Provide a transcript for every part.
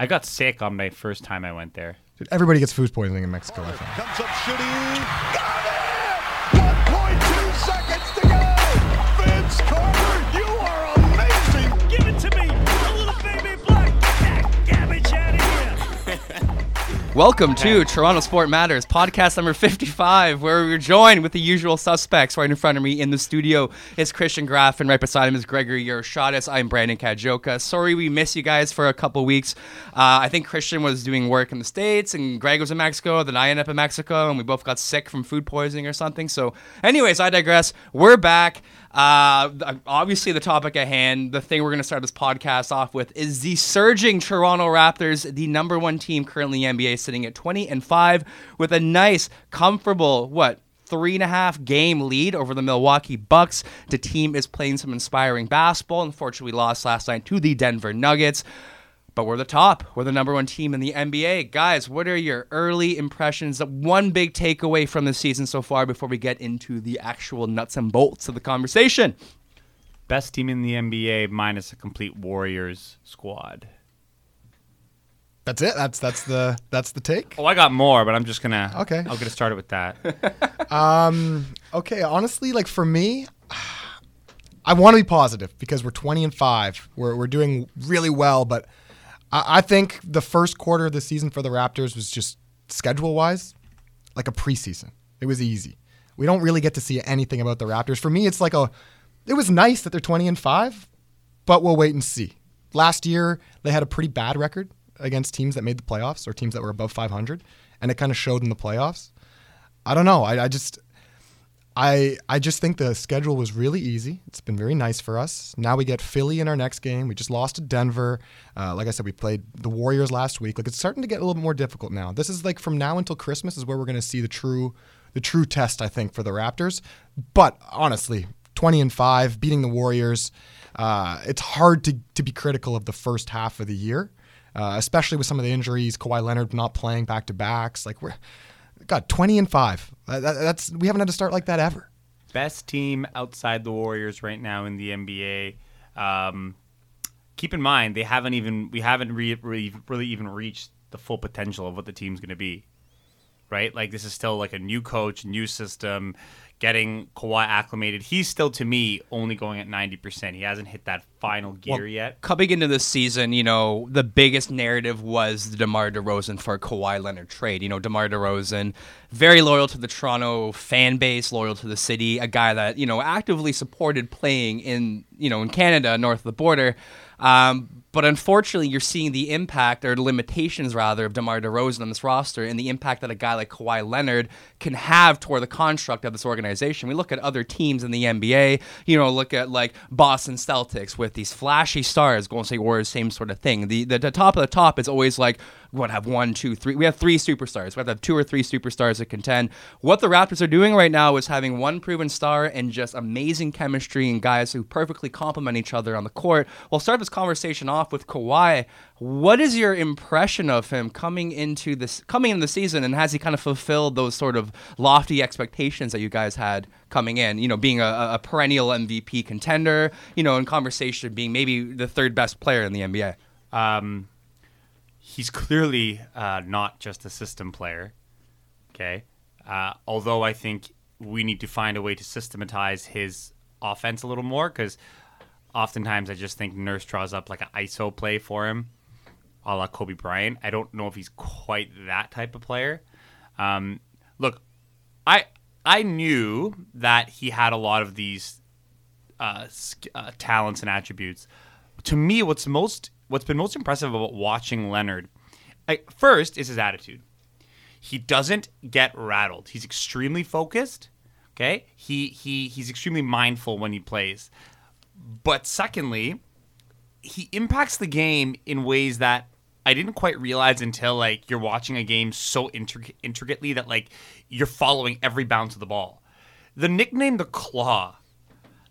I got sick on my first time I went there. Dude, everybody gets food poisoning in Mexico. I think. Comes up shooting. Got Welcome to Toronto Sport Matters, podcast number 55, where we're joined with the usual suspects. Right in front of me in the studio is Christian Graff, and right beside him is Gregory Yeroshatis. I'm Brandon Kajoka. Sorry we missed you guys for a couple weeks. Uh, I think Christian was doing work in the States, and Greg was in Mexico, then I ended up in Mexico, and we both got sick from food poisoning or something. So, anyways, I digress. We're back. Uh, obviously, the topic at hand, the thing we're going to start this podcast off with, is the surging Toronto Raptors, the number one team currently in the NBA, sitting at 20 and 5 with a nice, comfortable, what, three and a half game lead over the Milwaukee Bucks. The team is playing some inspiring basketball. Unfortunately, we lost last night to the Denver Nuggets. But we're the top. We're the number one team in the NBA. Guys, what are your early impressions? One big takeaway from the season so far before we get into the actual nuts and bolts of the conversation. Best team in the NBA minus a complete Warriors squad. That's it. That's that's the that's the take. Oh, I got more, but I'm just gonna. Okay. I'll get started with that. Um. Okay. Honestly, like for me, I want to be positive because we're 20 and five. We're we're doing really well, but I, I think the first quarter of the season for the Raptors was just schedule wise, like a preseason. It was easy. We don't really get to see anything about the Raptors. For me, it's like a. It was nice that they're 20 and five, but we'll wait and see. Last year they had a pretty bad record against teams that made the playoffs or teams that were above 500, and it kind of showed in the playoffs. I don't know. I, I just, I, I just think the schedule was really easy. It's been very nice for us. Now we get Philly in our next game. We just lost to Denver. Uh, like I said, we played the Warriors last week. Like it's starting to get a little bit more difficult now. This is like from now until Christmas is where we're going to see the true, the true test. I think for the Raptors. But honestly, 20 and five, beating the Warriors. Uh, it's hard to to be critical of the first half of the year uh, especially with some of the injuries. Kawhi Leonard not playing back to backs. Like we're got twenty and five. That, that's we haven't had to start like that ever. Best team outside the Warriors right now in the NBA. Um, keep in mind they haven't even we haven't re- really even reached the full potential of what the team's going to be. Right, like this is still like a new coach, new system, getting Kawhi acclimated. He's still, to me, only going at 90%. He hasn't hit that final gear Well, yet. Coming into this season, you know, the biggest narrative was the DeMar DeRozan for Kawhi Leonard trade. You know, DeMar DeRozan, very loyal to the Toronto fan base, loyal to the city, a guy that, you know, actively supported playing in, you know, in Canada, north of the border. Um, but unfortunately, you're seeing the impact or limitations, rather, of DeMar DeRozan on this roster and the impact that a guy like Kawhi Leonard can have toward the construct of this organization. We look at other teams in the NBA, you know, look at like Boston Celtics with these flashy stars, Golden State Warriors, same sort of thing. The, the, the top of the top is always like, we want to have one, two, three. We have three superstars. We have to have two or three superstars that contend. What the Raptors are doing right now is having one proven star and just amazing chemistry and guys who perfectly complement each other on the court. We'll start this conversation off with Kawhi. What is your impression of him coming into this coming into the season, and has he kind of fulfilled those sort of lofty expectations that you guys had coming in? You know, being a, a perennial MVP contender. You know, in conversation being maybe the third best player in the NBA. Um, he's clearly uh, not just a system player. Okay. Uh, although I think we need to find a way to systematize his offense a little more because oftentimes I just think Nurse draws up like an ISO play for him. a la Kobe Bryant. I don't know if he's quite that type of player. Um, look, I I knew that he had a lot of these uh, uh, talents and attributes. To me, what's most what's been most impressive about watching Leonard, like, first is his attitude. He doesn't get rattled. He's extremely focused. Okay, he he he's extremely mindful when he plays. But secondly, he impacts the game in ways that I didn't quite realize until like you're watching a game so intric- intricately that like you're following every bounce of the ball. The nickname the claw,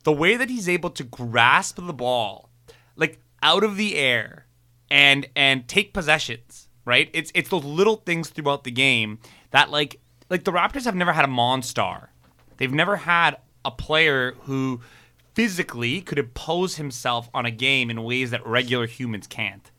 the way that he's able to grasp the ball like out of the air and and take possessions, right? It's it's those little things throughout the game that like like the Raptors have never had a monstar. They've never had a player who physically could impose himself on a game in ways that regular humans can't.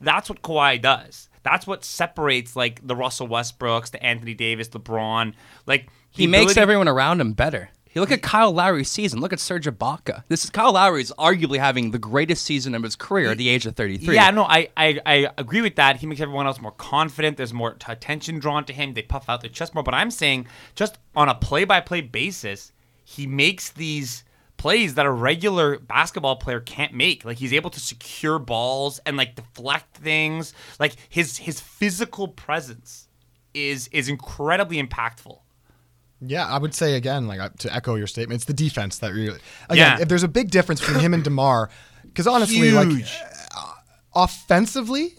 That's what Kawhi does. That's what separates like the Russell Westbrooks, the Anthony Davis, LeBron. Like He makes ability- everyone around him better. You look at Kyle Lowry's season. Look at Serge Ibaka. This is Kyle Lowry is arguably having the greatest season of his career at the age of 33. Yeah, no, I, I I agree with that. He makes everyone else more confident. There's more attention drawn to him. They puff out their chest more. But I'm saying, just on a play-by-play basis, he makes these plays that a regular basketball player can't make. Like he's able to secure balls and like deflect things. Like his his physical presence is is incredibly impactful. Yeah, I would say again, like uh, to echo your statement, it's the defense that really. Again, Yeah. if there's a big difference between him and Demar, because honestly, like Huge. uh, offensively,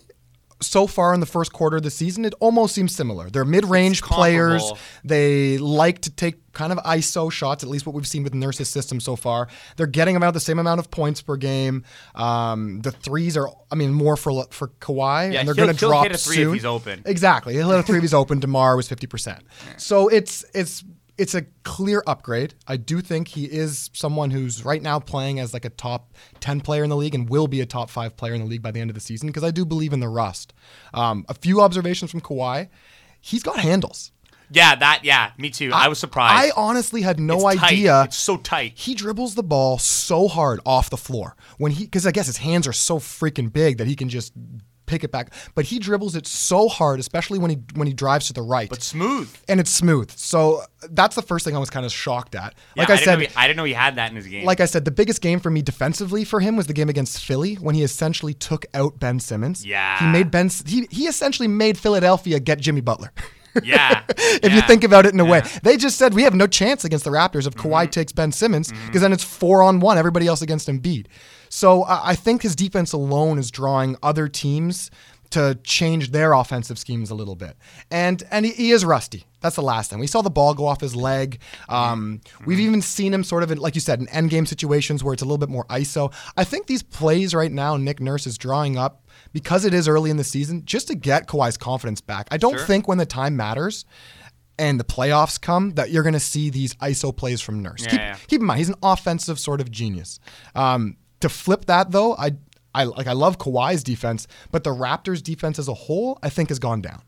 so far in the first quarter of the season, it almost seems similar. They're mid-range players. They like to take kind of ISO shots, at least what we've seen with Nurse's system so far. They're getting about the same amount of points per game. Um, the threes are, I mean, more for for Kawhi, Yeah, and they're going to he'll drop hit a three if soon. he's open. Exactly. He'll hit a three if he's open. Demar was fifty percent. So it's it's it's a clear upgrade. I do think he is someone who's right now playing as like a top ten player in the league and will be a top five player in the league by the end of the season because I do believe in the rust. Um, a few observations from Kawhi. He's got handles. Yeah, that. Yeah, me too. I, was surprised. I honestly had no It's tight. idea. It's so tight. He dribbles the ball so hard off the floor when he because I guess his hands are so freaking big that he can just pick it back. But he dribbles it so hard, especially when he when he drives to the right. but smooth. and it's smooth. So that's the first thing I was kind of shocked at. Yeah, Like I, didn't said, he, I didn't know he had that in his game. like I said, the biggest game for me defensively for him was the game against Philly when he essentially took out Ben Simmons. Yeah. he made Ben. He he essentially made Philadelphia get Jimmy Butler. yeah, if you think about it in a way. They just said we have no chance against the Raptors if Kawhi Mm-hmm. takes Ben Simmons because then it's four on one, everybody else against Embiid. So I I think his defense alone is drawing other teams to change their offensive schemes a little bit. And and he, he is rusty. That's the last thing. We saw the ball go off his leg. Um, we've even seen him sort of, in, like you said, in end game situations where it's a little bit more ISO. I think these plays right now, Nick Nurse is drawing up because it is early in the season, just to get Kawhi's confidence back. I don't Sure. think when the time matters and the playoffs come that you're going to see these ISO plays from Nurse. Yeah, keep, yeah. keep in mind, he's an offensive sort of genius. Um, to flip that though, I, I like I love Kawhi's defense, but the Raptors' defense as a whole, I think, has gone down.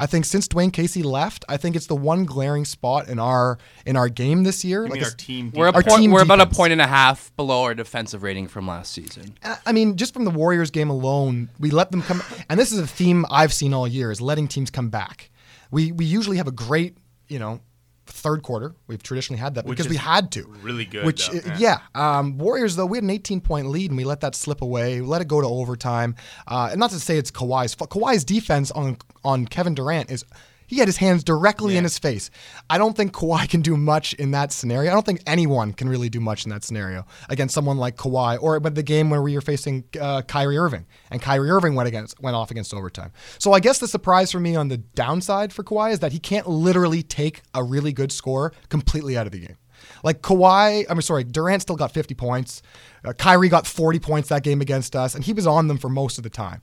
I think since Dwayne Casey left, I think it's the one glaring spot in our in our game this year. I mean, Like our team. We're, a Our point, team we're about a point and a half below our defensive rating from last season. I- I mean, just from the Warriors game alone, we let them come. And this is a theme I've seen all year: is letting teams come back. We we usually have a great, you know, third quarter. We've traditionally had that Which because we had to. really good, Which though, yeah. yeah, um, Warriors though we had an 18 point lead and we let that slip away. We let it go to overtime. Uh, and not to say it's Kawhi's fault. Kawhi's defense on on Kevin Durant is. He had his hands directly in his face. I don't think Kawhi can do much in that scenario. I don't think anyone can really do much in that scenario against someone like Kawhi, or but the game where we were facing uh, Kyrie Irving, and Kyrie Irving went against went off against overtime. So I guess the surprise for me on the downside for Kawhi is that he can't literally take a really good score completely out of the game. Like Kawhi, I'm sorry, Durant still got 50 points. Uh, Kyrie got 40 points that game against us, and he was on them for most of the time.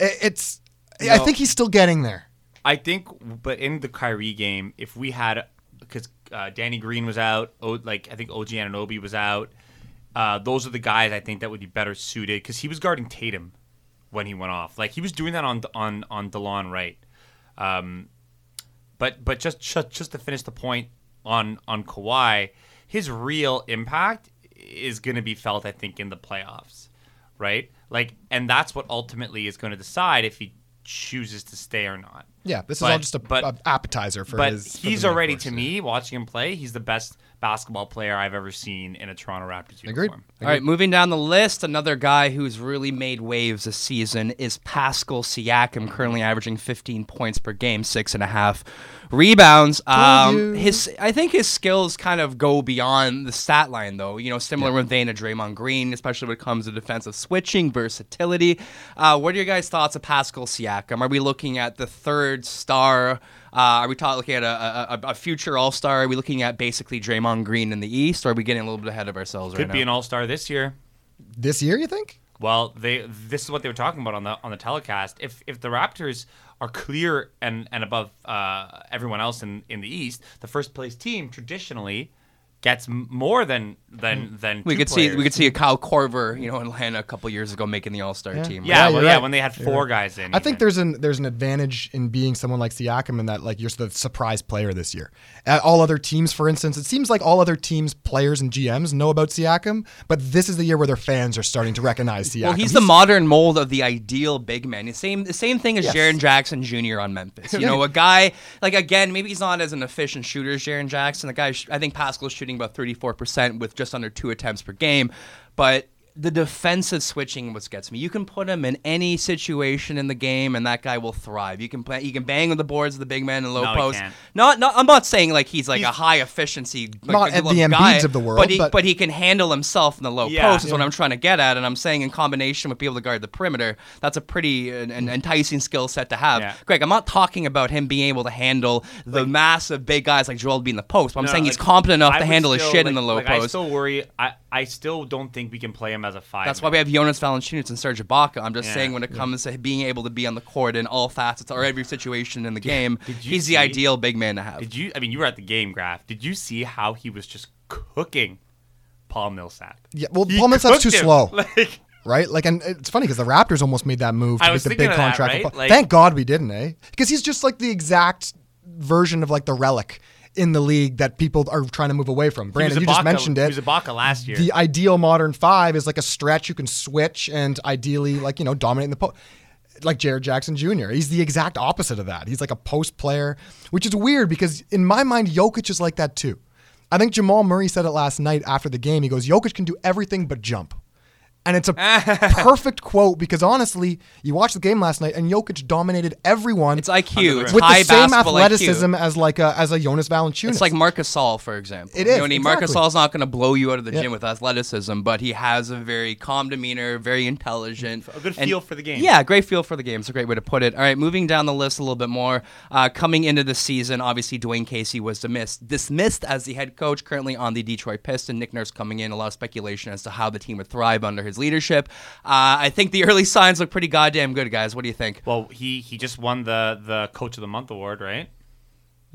I- It's, I think he's still getting there. I think, but in the Kyrie game, if we had, because uh, Danny Green was out, o, like I think OG Anunoby was out, uh, those are the guys I think that would be better suited because he was guarding Tatum when he went off. Like he was doing that on on on Delon Wright. Um, but but just, just just to finish the point on on Kawhi, his real impact is going to be felt, I think, in the playoffs, right? Like, and that's what ultimately is going to decide if he chooses to stay or not. Yeah, this is all just a, but- a appetizer for but his. for he's already, to me, watching him play, he's the best basketball player I've ever seen in a Toronto Raptors Agreed. uniform. All right, moving down the list, another guy who's really made waves this season is Pascal Siakam, currently averaging 15 points per game, six and a half rebounds. Um, his, I think his skills kind of go beyond the stat line, though. You know, similar with vein to Draymond Green, especially when it comes to defensive switching, versatility. Uh, what are your guys' thoughts of Pascal Siakam? Are we looking at the third star? Uh, are we talking looking at a, a, a future All Star? Are we looking at basically Draymond Green in the East, or are we getting a little bit ahead of ourselves Could right be now? an All Star this year. This year, you think? Well, they this is what they were talking about on the on the telecast. If if the Raptors are clear and and above uh, everyone else in in the East, the first place team traditionally gets more than than mm. than We two could see we could see a Kyle Korver, you know, in Atlanta a couple years ago making the All Star team. Yeah, Yeah, well, yeah, when they had four guys in. I think even. there's an there's an advantage in being someone like Siakam in that like you're the surprise player this year. At all other teams, for instance, it seems like all other teams, players and GMs know about Siakam, but this is the year where their fans are starting to recognize Siakam. Well, he's, the modern mold of the ideal big man. The same, the same thing as Yes. Jaren Jackson Jr. on Memphis. You know, a guy like again, maybe he's not as an efficient shooter as Jaren Jackson. The guy, I think Pascal's shooting about thirty four percent with just under two attempts per game, but. The defensive switching what gets me. You can put him in any situation in the game, and that guy will thrive. You can play. You can bang on the boards of the big man and low No, he post. can't. Not, not. I'm not saying like he's like a high efficiency, like, Not at the guy, of the world, but he, but- but he can handle himself in the low Yeah. post. Is what I'm trying to get at, and I'm saying in combination with being able to guard the perimeter, that's a pretty uh, an enticing skill set to have. Yeah. Greg, I'm not talking about him being able to handle the massive big guys like Joel being in the post. But I'm No, saying like, he's competent enough I to would handle his shit like- in the low like, I post. still worry. I I still don't think we can play him as a five. That's why we have Jonas Valanciunas and Serge Ibaka. I'm just Yeah. saying when it comes to being able to be on the court in all facets or every situation in the game, he's see- the ideal big man to have. Did you? I mean, you were at the game, Graph. Did you see how he was just cooking Paul Millsap? Yeah, well, He Paul Millsap's too him. slow. Like, Right, like, and it's funny because the Raptors almost made that move to I make the big of that, contract. right? Like- Thank God we didn't, eh? Because he's just like the exact version of like the relic in the league that people are trying to move away from. Brandon, you just mentioned it. He was Ibaka last year. The ideal modern five is like a stretch you can switch and ideally like you know dominate in the post. Like Jaren Jackson Jr. He's the exact opposite of that. He's like a post player, which is weird because in my mind, Jokic is like that too. I think Jamal Murray said it last night after the game. He goes, Jokic can do everything but jump. And it's a perfect quote because honestly, you watched the game last night and Jokic dominated everyone. It's IQ. It's with high the same basketball athleticism IQ. as like a as a Jonas Valanciunas. It's like Marc Gasol, for example. It You is, know what Marcus exactly. Saul's not going to blow you out of the Yeah. gym with athleticism, but he has a very calm demeanor, very intelligent. A good and- feel for the game. Yeah, great feel for the game. It's a great way to put it. All right, moving down the list a little bit more. Uh, coming into the season, obviously Dwayne Casey was dismissed, dismissed as the head coach, currently on the Detroit Pistons. Nick Nurse coming in, a lot of speculation as to how the team would thrive under his leadership. Uh, I think the early signs look pretty goddamn good, guys. What do you think? well, he he just won the the Coach of the Month award, right?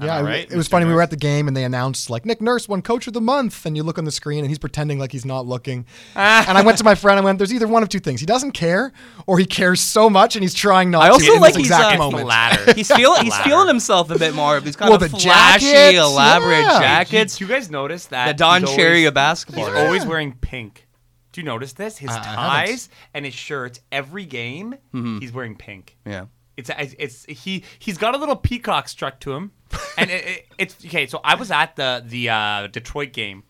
Yeah, I it- right, it was Mr. funny. We were at the game and they announced like Nick Nurse won Coach of the Month, and you look on the screen and he's pretending like he's not looking. and I went to my friend. I went, "There's either one of two things: he doesn't care, or he cares so much and he's trying not I to." also in like this he's, exact uh, moment. latter. He's feeling he's latter. feeling himself a bit more. These kind Well, of the flashy, jackets, elaborate yeah. jackets. Do you guys notice that The Don he's Cherry always- of basketball. He's Yeah. always wearing pink. Do you notice this? His I- I ties and his shirts every game. Mm-hmm. He's wearing pink. Yeah. It's, it's it's he he's got a little peacock struck to him, and it, it, it's okay. So I was at the the uh, Detroit game.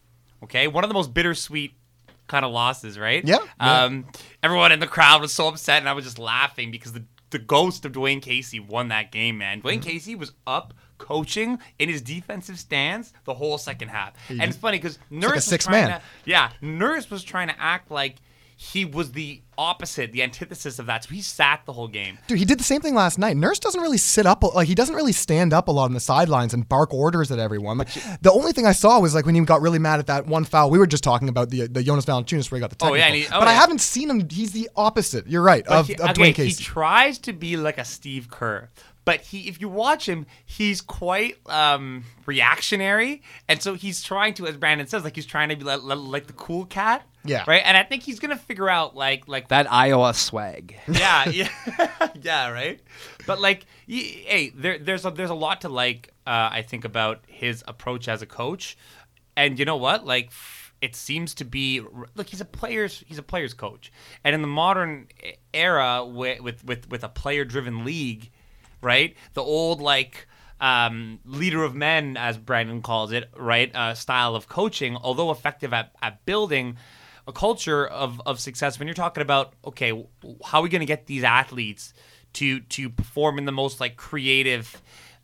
Okay, one of the most bittersweet kind of losses, right? Yeah, yeah. Um, everyone in the crowd was so upset, and I was just laughing because the the ghost of Dwayne Casey won that game. Man, Dwayne Casey was up coaching in his defensive stance the whole second half, and it's funny because Nurse like was sixth trying man. to- yeah, Nurse was trying to act like. He was the opposite, the antithesis of that. So he sat the whole game. Dude, he did the same thing last night. Nurse doesn't really sit up, like he doesn't really stand up a lot on the sidelines and bark orders at everyone. Like the only thing I saw was like when he got really mad at that one foul. We were just talking about the the Jonas Valanciunas where he got the Oh, technical. yeah, and he- oh, but I yeah. haven't seen him. He's the opposite. You're right But of, he, of okay, Dwayne Casey. he tries to be like a Steve Kerr, but he, if you watch him, he's quite um, reactionary, and so he's trying to, as Brandon says, like he's trying to be like, like the cool cat. Yeah. Right. And I think he's gonna figure out like like That Iowa swag. yeah yeah yeah right. But like y- hey, there there's a, there's a lot to like. Uh, I think about his approach as a coach, and you know what like. it seems to be look. He's a players. He's a players coach, and in the modern era with with with, with a player driven league, right? The old like um, leader of men, as Brandon calls it, right? Uh, style of coaching, although effective at, at building a culture of, of success. When you're talking about okay, how are we going to get these athletes to to perform in the most like creative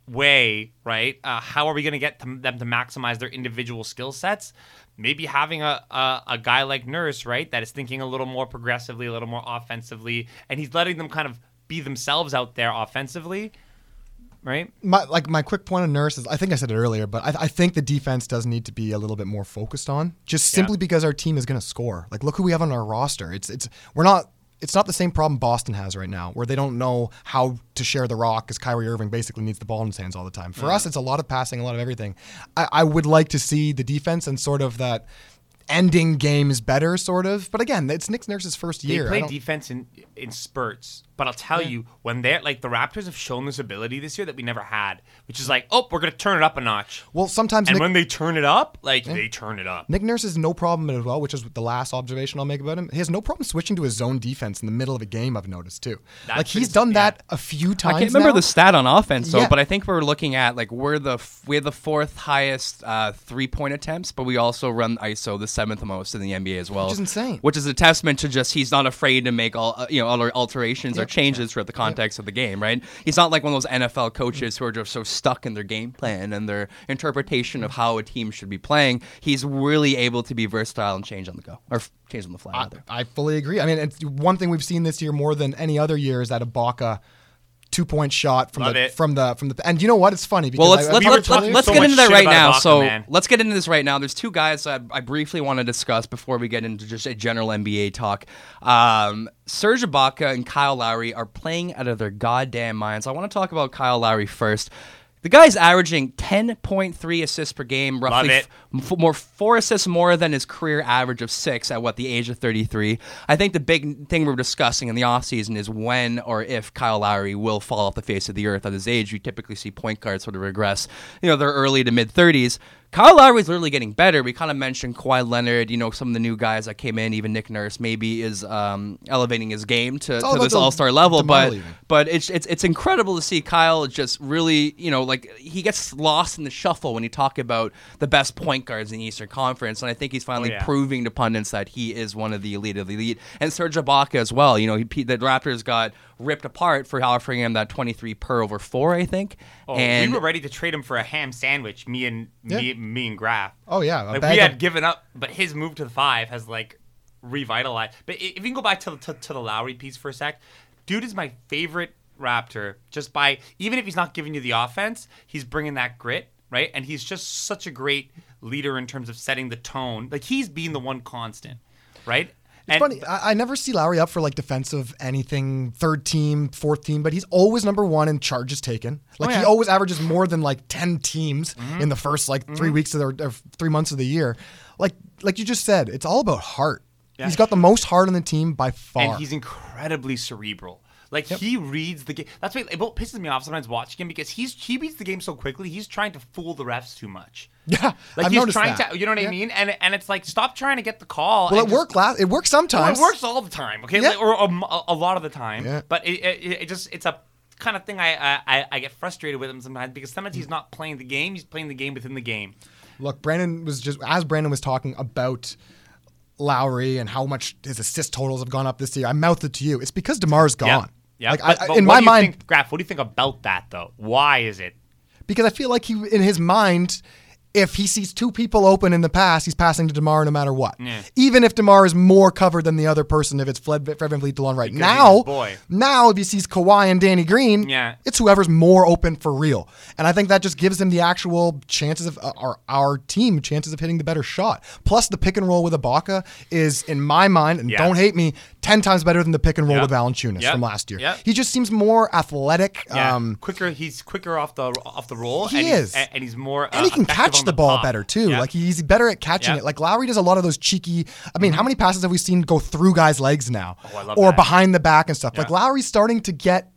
way, right? Uh, how are we going to get them to maximize their individual skill sets? Maybe having a, a a guy like Nurse, right, that is thinking a little more progressively, a little more offensively, and he's letting them kind of be themselves out there offensively, right? my like my quick point on Nurse is I think I said it earlier, but I, I think the defense does need to be a little bit more focused on just Yeah. simply because our team is going to score. Like look who we have on our roster. It's it's we're not. It's not the same problem Boston has right now, where they don't know how to share the rock because Kyrie Irving basically needs the ball in his hands all the time. For us, it's a lot of passing, a lot of everything. I, I would like to see the defense and sort of that ending games better, sort of. But again, it's Nick Nurse's first year. I play defense in in spurts, but I'll tell you when they're like the Raptors have shown this ability this year that we never had, which is like, oh, we're gonna turn it up a notch. well, sometimes And Nick, when they turn it up, like they turn it up. Nick Nurse has no problem as well, which is the last observation I'll make about him. He has no problem switching to his zone defense in the middle of a game. I've noticed too. That's like he's ins- done yeah. that a few times. I can't remember now. the stat on offense though, Yeah. but I think we're looking at like we're the f- we're the fourth highest uh, three point attempts, but we also run ISO the seventh most in the NBA as well, Which is insane. Which is a testament to just he's not afraid to make all uh, you know alter- alterations or changes throughout the context of the game, right? He's not like one of those NFL coaches who are just so stuck in their game plan and their interpretation of how a team should be playing. He's really able to be versatile and change on the go or change on the fly. I. I fully agree. I mean, it's one thing we've seen this year more than any other year is that Ibaka two point shot from Love the it. from the from the and you know what? It's funny because Well, let's I- I- let's we were let's, let's so get into that right now. Ibaka, so man. let's get into this right now. There's two guys that I briefly want to discuss before we get into just a general NBA talk. Um, Serge Ibaka and Kyle Lowry are playing out of their goddamn minds. I want to talk about Kyle Lowry first. The guy's averaging 10.3 assists per game, roughly f- more four assists more than his career average of six at what the age of 33. I think the big thing we're discussing in the offseason is when or if Kyle Lowry will fall off the face of the earth at his age. We typically see point guards sort of regress, you know, their early to mid 30s. Kyle Lowry is literally getting better. We kind of mentioned Kawhi Leonard, you know, some of the new guys that came in, even Nick Nurse maybe is um, elevating his game to, to this all star level. But leaving. but it's it's it's incredible to see Kyle just really, you know, like he gets lost in the shuffle when you talk about the best point guards in the Eastern Conference, and I think he's finally Oh, yeah. proving to pundits that he is one of the elite of the elite. And Serge Ibaka as well. You know, he, the Raptors got ripped apart for offering him that 23 per over four, I think. Oh, and we were ready to trade him for a ham sandwich. Me and me, me and Graf. Oh, yeah, like we had of- given up, but his move to the five has like revitalized. But if you can go back to, to to the Lowry piece for a sec, dude is my favorite Raptor. Just by even if he's not giving you the offense, he's bringing that grit, right? And he's just such a great leader in terms of setting the tone. Like he's being the one constant, right? It's funny. I, I never see Lowry up for like defensive anything, third team, fourth team, but he's always number one in charges taken. Like Oh, yeah. he always averages more than like ten teams Mm-hmm. in the first like 3 weeks of the or three months of the year. Like like you just said, it's all about heart. Yeah. He's got the most heart on the team by far. and he's incredibly cerebral. Like he reads the game. That's why it pisses me off sometimes watching him because he's he reads the game so quickly. He's trying to fool the refs too much. yeah, Like I've he's trying that. to, you know what I mean? And and it's like stop trying to get the call. Well, it worked last. It works Well, sometimes. it works all the time, okay? Yeah. Like, or, a, a lot of the time. Yeah. But it, it, it just it's a kind of thing I, I I- I get frustrated with him sometimes because sometimes he's not playing the game. He's playing the game within the game. Look, Brandon was just as Brandon was talking about Lowry and how much his assist totals have gone up this year. I mouthed it to you. It's because Demar's gone. Yeah. Like But- I, but in my mind, think, Graf, what do you think about that though? Why is it? because I feel like he, in his mind, if he sees two people open in the pass, he's passing to Demar no matter what. Yeah. Even if Demar is more covered than the other person, if it's Fred, Fred Van Vliet Delon Wright Because now, boy. now if he sees Kawhi and Danny Green, Yeah. it's whoever's more open for real. And I think that just gives him the actual chances of uh, our our team chances of hitting the better shot. Plus, the pick and roll with Ibaka is, in my mind, and Yeah. don't hate me, ten times better than the pick and roll Yep. with Valanciunas Yep. from last year. Yep. He just seems more athletic. Yeah, Um, quicker. He's quicker off the off the roll. He and he's- is. and he's more. and uh, he can catch on the ball better too. Yeah. Like he's better at catching Yeah. it. Like Lowry does a lot of those cheeky. I mean, how many passes have we seen go through guys' legs now, Oh, I love or that. behind the back and stuff? Like Lowry's starting to get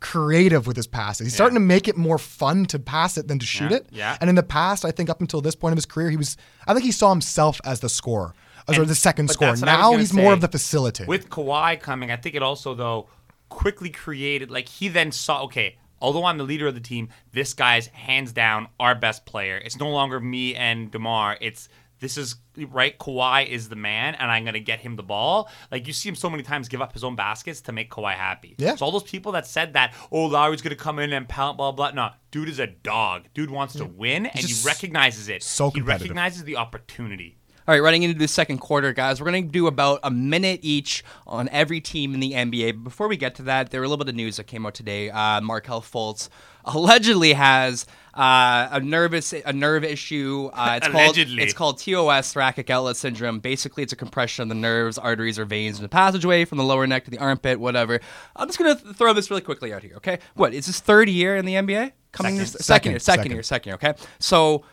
creative with his passes. He's starting to make it more fun to pass it than to shoot Yeah, it. yeah. And in the past, I think up until this point of his career, he was. I think he saw himself as the scorer, Oh, as or And- the second scorer. that's what I was Now he's more of the facilitator. With Kawhi coming, I think it also though quickly created like he then saw okay. Although I'm the leader of the team, this guy's hands down our best player. It's no longer me and Demar. It's this is right. Kawhi is the man, and I'm gonna get him the ball. Like you see him so many times give up his own baskets to make Kawhi happy. Yeah. So all those people that said that, oh Lowry's gonna come in and pound blah blah. No, dude is a dog. Dude wants to win, and he recognizes it. so he recognizes the opportunity. All right, running into the second quarter, guys, we're going to do about a minute each on every team in the NBA. But before we get to that, there were a little bit of news that came out today. Uh, Markelle Fultz allegedly has uh, a nervous a nerve issue. Uh, it's Allegedly. called it's called TOS, thoracic outlet syndrome. Basically, it's a compression of the nerves, arteries, or veins in the passageway from the lower neck to the armpit, whatever. I'm just going to throw this really quickly out here. Okay, what is his third year in the NBA? Coming Second. second, Second, year, second, second. year, second year. Okay, so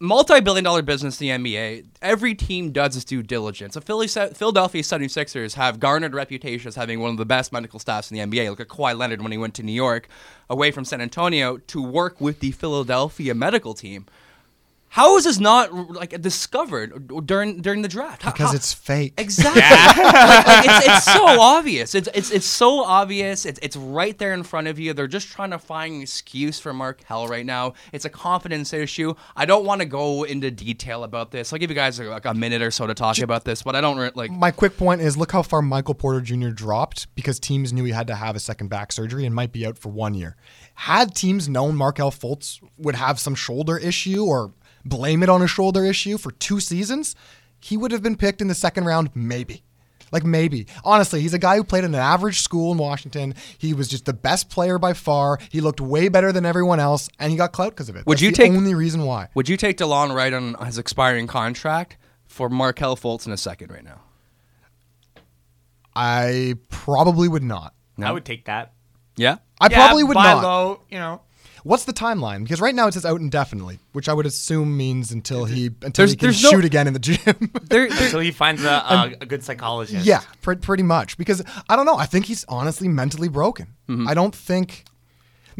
multi-billion dollar business in the NBA. Every team does its due diligence. The Philly, Philadelphia 76ers have garnered reputation as having one of the best medical staffs in the NBA. Look at Kawhi Leonard when he went to New York, away from San Antonio, to work with the Philadelphia medical team. How is this not like discovered during during the draft? How- because how- it's fake. Exactly. like, like, it's, it's so obvious. It's, it's it's so obvious. It's, it's right there in front of you. They're just trying to find an excuse for Markelle right now. It's a confidence issue. I don't want to go into detail about this. I'll give you guys like a minute or so to talk about this, but I don't re- like. My quick point is look how far Michael Porter Jr. dropped because teams knew he had to have a second back surgery and might be out for one year. Had teams known Markelle Fultz would have some shoulder issue or blame it on a shoulder issue for two seasons, he would have been picked in the second round, maybe. Like maybe. Honestly, he's a guy who played in an average school in Washington. He was just the best player by far. He looked way better than everyone else, and he got clout because of it. Would That's you the take- only reason why? Would you take DeLon Wright on his expiring contract for Markelle Fultz in a second right now? I probably would not. I would take that. Yeah. I Yeah, probably would buy not. low, you know. What's the timeline? Because right now it says out indefinitely, which I would assume means until he until There's- he can there's no- shoot again in the gym. There, there, Until he finds a, a, a good psychologist. yeah, pr- pretty much. Because I don't know. I think he's honestly mentally broken. Mm-hmm. I don't think.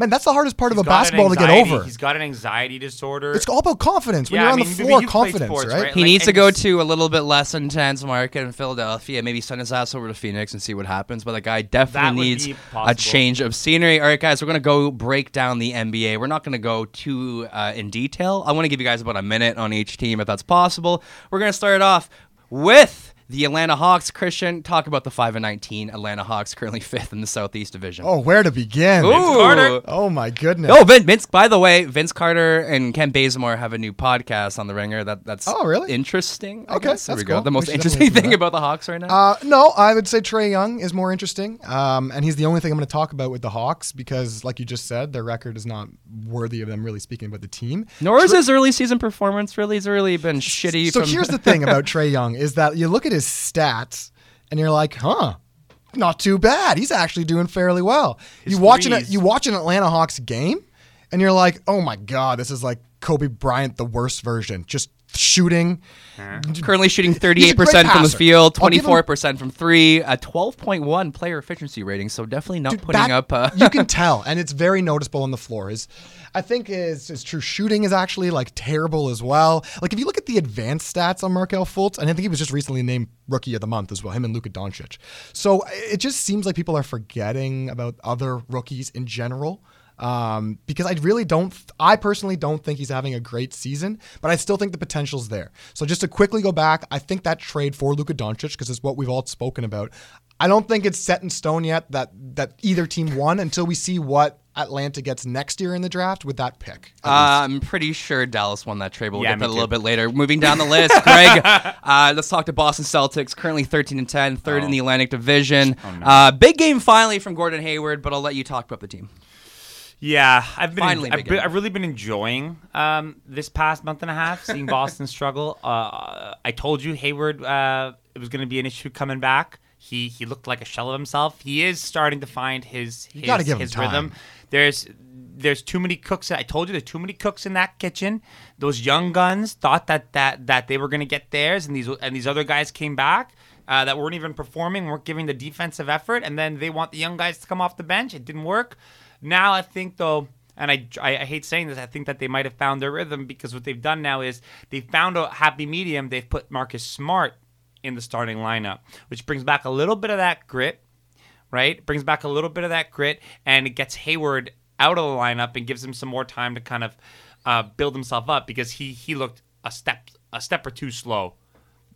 Man, that's the hardest part He's of a got an basketball to get over. He's got an anxiety disorder. It's all about confidence. When Yeah, you're I on mean, the floor, confidence, sports, right? right? he Like, needs to go to a little bit less intense market in Philadelphia. Maybe send his ass over to Phoenix and see what happens. But the guy definitely needs a change of scenery. All right, guys, we're gonna go break down the NBA. We're not gonna go too uh, in detail. I want to give you guys about a minute on each team, if that's possible. We're gonna start off with. The Atlanta Hawks, Christian, talk about the five and nineteen Atlanta Hawks, currently fifth in the Southeast Division. Oh, where to begin? Ooh. Carter. Oh my goodness. Oh, Vin, Vince. By the way, Vince Carter and Kent Bazemore have a new podcast on the Ringer. That that's Oh, really? interesting. I Okay, guess. there that's we go. cool. The most should interesting definitely listen to thing about the Hawks right now. Uh, no, I would say Trae Young is more interesting, um, and he's the only thing I'm going to talk about with the Hawks because, like you just said, their record is not worthy of them really speaking about the team. Nor is his early season performance really. He's really been shitty. So from, here's the thing about Trae Young is that you look at his stats and you're like, huh, not too bad. He's actually doing fairly well. His you watch an you watch an Atlanta Hawks game and you're like, oh my god, this is like Kobe Bryant, the worst version, just shooting. currently shooting 38% from the field, I'll him- 24 percent from three, a 12.1 player efficiency rating. So definitely not Dude, putting that- up. Uh, you can tell, and it's very noticeable on the floor. Is I think his, his true shooting is actually like terrible as well. Like if you look at the advanced stats on Markelle Fultz, and I think he was just recently named Rookie of the Month as well, him and Luka Doncic. So it just seems like people are forgetting about other rookies in general. Um, because I really don't, I personally don't think he's having a great season, but I still think the potential's there. So just to quickly go back, I think that trade for Luka Doncic, because it's what we've all spoken about. I don't think it's set in stone yet that that either team won until we see what Atlanta gets next year in the draft with that pick. Uh. I'm pretty sure Dallas won that trade, but we'll Yeah, get that a little bit later. Moving down the list, Greg, uh, let's talk to Boston Celtics, currently 13 and 10, third in the Atlantic Division. uh, big game finally from Gordon Hayward, but I'll let you talk about the team. Yeah, I've been. Finally I've, been. I've really been enjoying um, this past month and a half seeing Boston struggle. Uh, I told you Hayward uh, it was going to be an issue coming back. He he looked like a shell of himself. He is starting to find his his, his rhythm. There's there's too many cooks. I told you there's too many cooks in that kitchen. Those young guns thought that that that they were going to get theirs, and these and these other guys came back. Uh, that weren't even performing, weren't giving the defensive effort, and then they want the young guys to come off the bench. It didn't work. Now I think though, and I, I hate saying this, I think that they might have found their rhythm because what they've done now is they've found a happy medium. They've put Marcus Smart in the starting lineup, which brings back a little bit of that grit, right? Brings back a little bit of that grit, and it gets Hayward out of the lineup and gives him some more time to kind of uh, build himself up because he he looked a step a step or two slow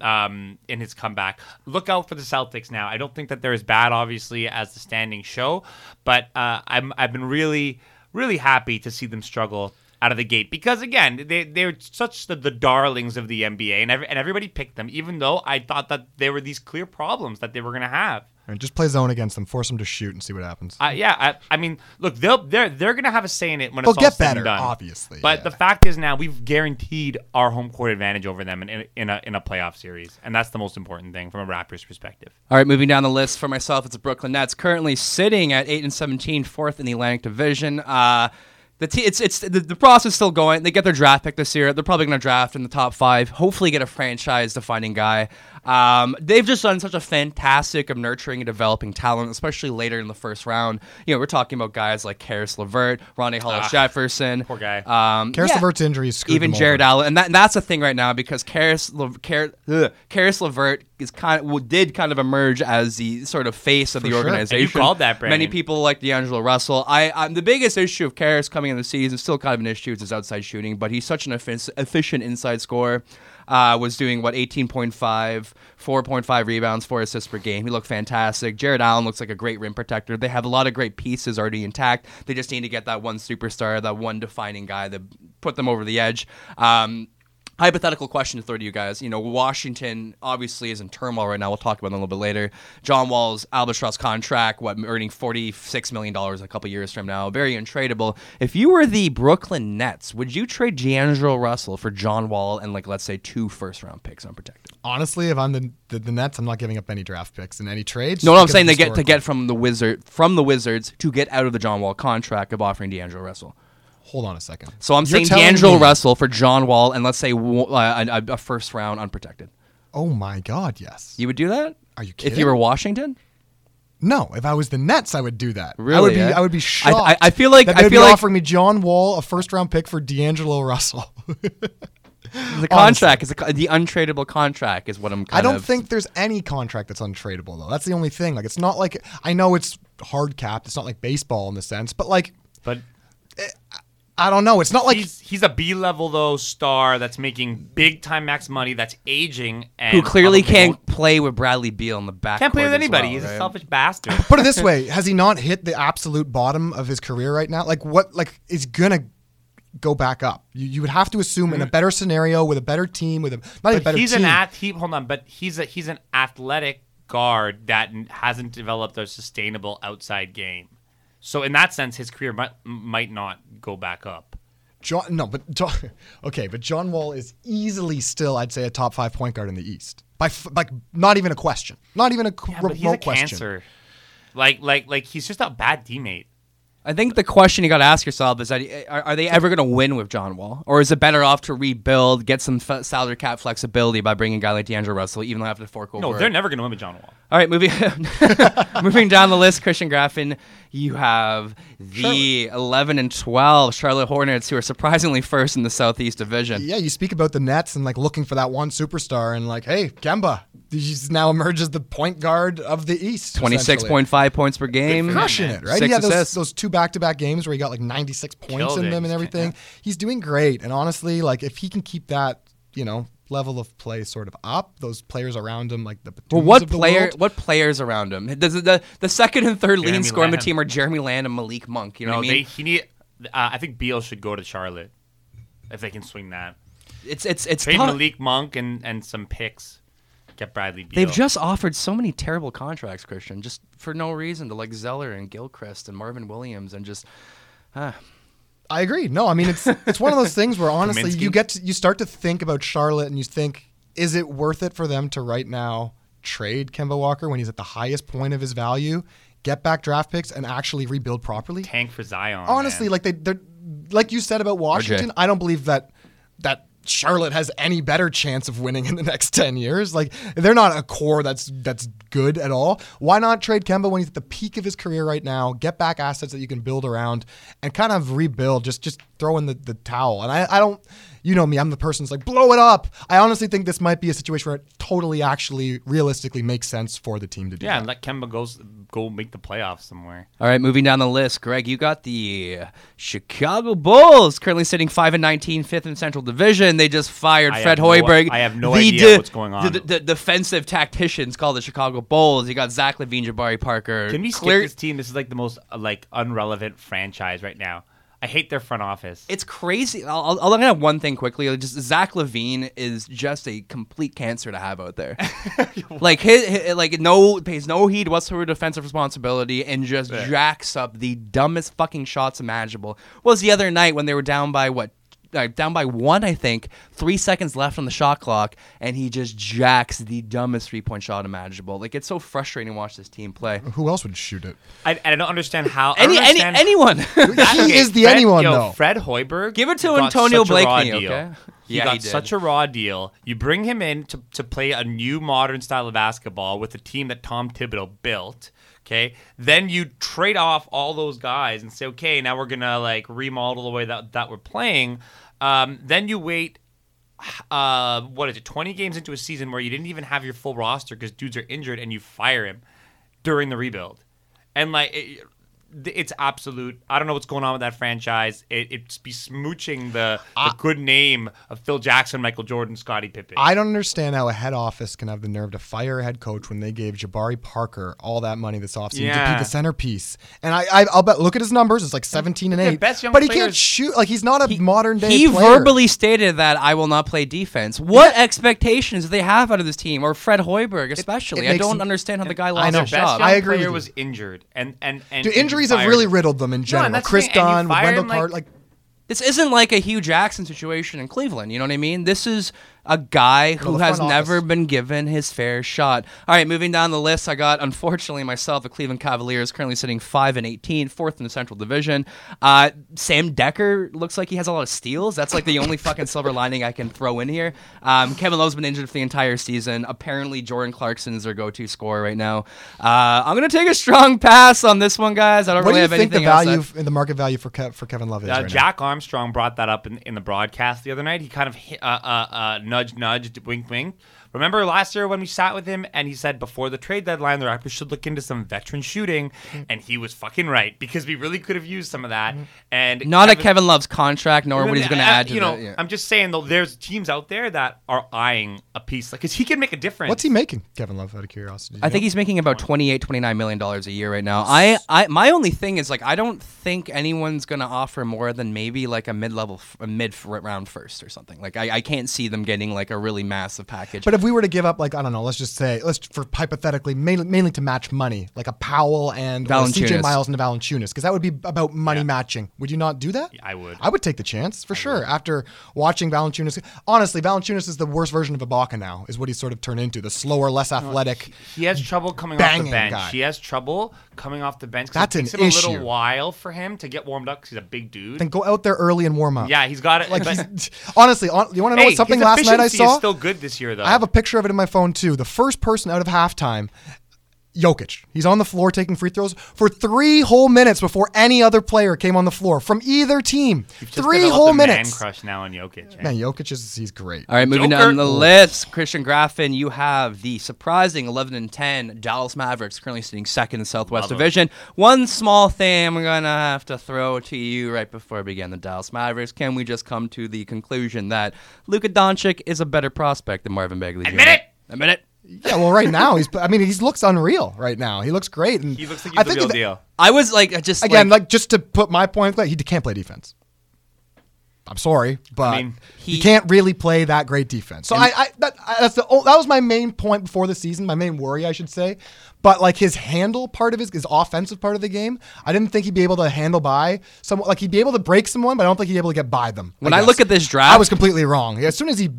um, in his comeback. Look out for the Celtics now. I don't think that they're as bad, obviously, as the standings show, but uh, I'm I've been really really happy to see them struggle out of the gate because again they they're such the, the darlings of the NBA and every, and everybody picked them even though I thought that there were these clear problems that they were going to have. And just play zone against them, force them to shoot, and see what happens. Uh, yeah, I, I mean, look, they'll they're they're gonna have a say in it when They'll it's all get said and better, done. obviously, But yeah. the fact is now we've guaranteed our home court advantage over them in, in, in a in a playoff series, and that's the most important thing from a Raptors perspective. All right, moving down the list for myself, it's the Brooklyn Nets, currently sitting at eight and 17, fourth in the Atlantic Division. Uh, the te- it's it's the, the process is still going. They get their draft pick this year. They're probably going to draft in the top five. Hopefully, get a franchise-defining guy. Um, they've just done such a fantastic of nurturing and developing talent, especially later in the first round. You know, we're talking about guys like Caris LeVert, Rondae Hollis Jefferson. poor guy. Um, Caris yeah LeVert's injuries screwed even them Jared over. Allen, and that and that's the thing right now because Caris Le, Car, ugh, Caris LeVert is kind of well, did kind of emerge as the sort of face of the sure. And you organization. called that, Brandon. Many people like D'Angelo Russell. I I'm the biggest issue of Caris coming in the season still kind of an issue is his outside shooting, but he's such an efficient inside scorer. Uh, was doing what 18.5, 4.5 rebounds, four assists per game. He looked fantastic. Jarrett Allen looks like a great rim protector. They have a lot of great pieces already intact. They just need to get that one superstar, that one defining guy that put them over the edge. Um, hypothetical question to throw to you guys. You know, Washington obviously is in turmoil right now. We'll talk about that a little bit later. John Wall's albatross contract, what earning forty six million dollars a couple years from now, very untradeable. If you were the Brooklyn Nets, would you trade D'Angelo Russell for John Wall and like let's say two first round picks unprotected? Honestly, if I'm the, the the Nets, I'm not giving up any draft picks in any trades. No, no, I'm saying they get to get from the Wizard from the Wizards to get out of the John Wall contract of offering D'Angelo Russell. Hold on a second. So I'm You're saying D'Angelo me- Russell for John Wall and let's say uh, a, a- a first round unprotected. Oh my God, yes. You would do that? Are you kidding? If you were Washington? No, if I was the Nets, I would do that. I would Really, be. eh? I would be shocked. I- I feel like- that I they'd feel be like- offering me John Wall, a first round pick for D'Angelo Russell. The contract is a, the untradeable contract is what I'm. Kind I don't of, think there's any contract that's untradeable though. That's the only thing. Like it's not like I know it's hard capped. It's not like baseball in the sense, but like But I don't know. It's not like he's he's a B level though star that's making big time max money that's aging and who clearly can't won't- play with Bradley Beal in the back. can't play with anybody. He's a selfish bastard. put it this way: Has he not hit the absolute bottom of his career right now? Like what? Like is gonna go back up? You, you would have to assume in a mm. better scenario with a better team with a not even but better he's team. an ath- he, hold on, but he's a he's an athletic guard that hasn't developed a sustainable outside game. So in that sense, his career might might not go back up. John, no, but John, okay, but John Wall is easily still, I'd say, a top five point guard in the East. By like, not even a question. Not even a qu- Yeah, but remote he's a question. cancer. Like like like he's just a bad teammate. I think the question you got to ask yourself is that are, are they ever going to win with John Wall, or is it better off to rebuild, get some f- salary cap flexibility by bringing a guy like D'Angelo Russell, even though I have to fork over? No, they're never going to win with John Wall. All right, moving moving down the list, Christian Graffin, you have the 11 and 12 Charlotte Hornets, who are surprisingly first in the Southeast Division. Yeah, you speak about the Nets and like looking for that one superstar, and like, hey, Kemba, he's now emerges the point guard of the East. 26.5 points per game. crushing it, right? Six he had those, those two back-to-back games where he got like 96 points Killed in it. them and everything. ki- He's doing great, and honestly, like if he can keep that, you know, level of play sort of up, those players around him, like the Well, what of the player? world- What players around him? Does the, the the second and third leading Jeremy scorer on the team are Jeremy Lamb and Malik Monk. You know No, what I they mean? he need. Uh, I think Beal should go to Charlotte if they can swing that. It's it's it's Trade tough. Malik Monk and and some picks. Get Bradley Beal. They've just offered so many terrible contracts, Christian, just for no reason to like Zeller and Gilchrist and Marvin Williams and just. I agree. No, I mean it's it's one of those things where honestly you get to, you start to think about Charlotte and you think, is it worth it for them to right now trade Kemba Walker when he's at the highest point of his value, get back draft picks, and actually rebuild properly? tank for Zion. honestly, man. like they, they're like you said about Washington. I don't believe that that Charlotte has any better chance of winning in the next 10 years. Like they're not a core that's that's good at all. Why not trade Kemba when he's at the peak of his career right now? Get back assets that you can build around and kind of rebuild. Just just throw in the, the towel. And I, I don't you know me, I'm the person who's like, blow it up. I honestly think this might be a situation where it totally actually realistically makes sense for the team to do Yeah, that. and let Kemba goes go make the playoffs somewhere. All right, moving down the list, Greg, you got the Chicago Bulls currently sitting five and 19, fifth in Central Division. They just fired I Fred have no- Hoiberg. I have no the idea de- what's going on. The, the defensive tacticians called the Chicago Bulls. You got Zach LaVine, Jabari Parker. Can we skip Clear- this team? This is like the most uh, like unrelevant franchise right now. I hate their front office. It's crazy. I'll, I'll, at one thing quickly. Just Zach LaVine is just a complete cancer to have out there. like his, his- like no pays no heed whatsoever to defensive responsibility and just jacks up the dumbest fucking shots imaginable. Was the other night when they were down by what? Uh, down by one, I think. Three seconds left on the shot clock, and he just jacks the dumbest three-point shot imaginable. Like it's so frustrating to watch this team play. Who else would shoot it? I, I don't understand how. Any, don't any anyone. He is the Fred- anyone yo, though. Fred Hoiberg. Give it to got Antonio such a raw Blakeney, deal. okay? He Yeah, got he did. such a raw deal. You bring him in to, to play a new modern style of basketball with a team that Tom Thibodeau built. Okay, then you trade off all those guys and say, okay, now we're gonna like remodel the way that that we're playing. Um, then you wait uh, what is it, 20 games into a season where you didn't even have your full roster because dudes are injured and you fire him during the rebuild. And like, it, it's absolute. I don't know what's going on with that franchise. It, it's besmooching the, the good name of Phil Jackson, Michael Jordan, Scottie Pippen. I don't understand how a head office can have the nerve to fire a head coach when they gave Jabari Parker all that money this offseason to be the centerpiece. And I, I, I'll bet. Look at his numbers; it's like seventeen and eight. best young but he can't shoot. Like he's not a modern day. He player. verbally stated that I will not play defense. What expectations do they have out of this team, or Fred Hoiberg especially? it I don't him- understand how the guy I lost know. his best job. I agree player with was injured, and and and Dude, and you injuries have fired really riddled them in general. that's the Chris thing, and Dunn, Wendell him, like- Carter, like This isn't like a Hue Jackson situation in Cleveland. You know what I mean? This is a guy who the has front never office. been given his fair shot. All right, moving down the list, I got unfortunately myself the Cleveland Cavaliers currently sitting five and 18, fourth in the Central Division. Uh, Sam Dekker looks like he has a lot of steals. That's like the only fucking silver lining I can throw in here. Um, Kevin Love's been injured for the entire season. Apparently, Jordan Clarkson is their go-to scorer right now. Uh, I'm gonna take a strong pass on this one, guys. I don't what do really you have think the anything else. value, that- f- the market value for Kev, for Kevin Love is? Uh, right now? Jack Armstrong brought that up in, in the broadcast the other night. He kind of hit, uh, uh, nudge, wink, wink. Remember last year when we sat with him and he said before the trade deadline the Raptors should look into some veteran shooting, mm-hmm. and he was fucking right because we really could have used some of that. Mm-hmm. And Not at Kevin Love's contract, nor what he's going to add to You know, the. yeah. I'm just saying though, there's teams out there that are eyeing a piece because he can make a difference. What's he making, Kevin Love? Out of curiosity, Do you I think he's making about 28 29 million dollars a year right now. I, I my only thing is like I don't think anyone's going to offer more than maybe like a mid-level f- a mid round first or something. Like I, I can't see them getting like a really massive package. But if we were to give up, like I don't know, let's just say, let's for hypothetically, mainly, mainly to match money, like a Powell and or CJ Miles and Valanciunas, because that would be about money matching. Would you not do that? Yeah, I would. I would take the chance for sure. After watching Valanciunas, honestly, Valanciunas is the worst version of Ibaka now. Is what he's sort of turned into, the slower, less athletic. He has trouble coming off the Banging bench. guy. He has trouble coming off the bench. That's it an takes him a little while for him to get warmed up because he's a big dude. Then go out there early and warm up. yeah, he's got it. Like but- honestly, on, you want to know hey, something last night I efficiency saw? is still good this year though. I have a picture of it in my phone too. The first person out of halftime, Jokic. He's on the floor taking free throws for three whole minutes before any other player came on the floor from either team. Three developed whole minutes. Man minutes. crush now on Jokic. eh? Man, Jokic is he's great. All right, moving Joker. down the list, Christian Graffin, you have the surprising 11 and 10 Dallas Mavericks, currently sitting second in the Southwest Love 'em. Division. One small thing I'm gonna have to throw to you right before we begin the Dallas Mavericks. Can we just come to the conclusion that Luka Doncic is a better prospect than Marvin Bagley? Admit Jr.? it! Admit it. Yeah, well, right now he's. I mean, he looks unreal right now. He looks great, and He looks like I he's the think real that- deal. I was like, just Again, like, like, just to put my point, like, he can't play defense. I'm sorry, but mean, he, he- can't really play that great defense. So I, I, that, I that's the oh, that was my main point before the season, my main worry, I should say. But like his handle part of his, his offensive part of the game, I didn't think he'd be able to handle by someone. Like he'd be able to break someone, but I don't think he'd be able to get by them. When I guess. look at this draft- I was completely wrong. As soon as he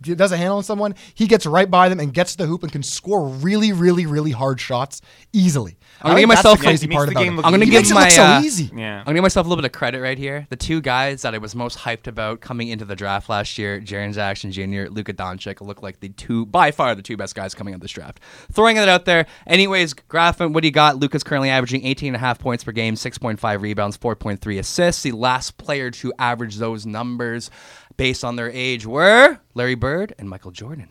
does a handle on someone, he gets right by them and gets the hoop and can score really, really, really hard shots easily. I'm gonna give myself- crazy part about look I'm gonna He give makes it my look so uh, easy. Yeah. I'm gonna give myself a little bit of credit right here. The two guys that I was most hyped about coming into the draft last year, Jaren Jackson Jr., Luka Doncic, look like the two, by far, the two best guys coming out of this draft. Throwing it out there. Anyways, Graffin, what do you got? Luka's currently averaging 18 and a half points per game, 6.5 rebounds, 4.3 assists. The last player to average those numbers based on their age were Larry Bird and Michael Jordan.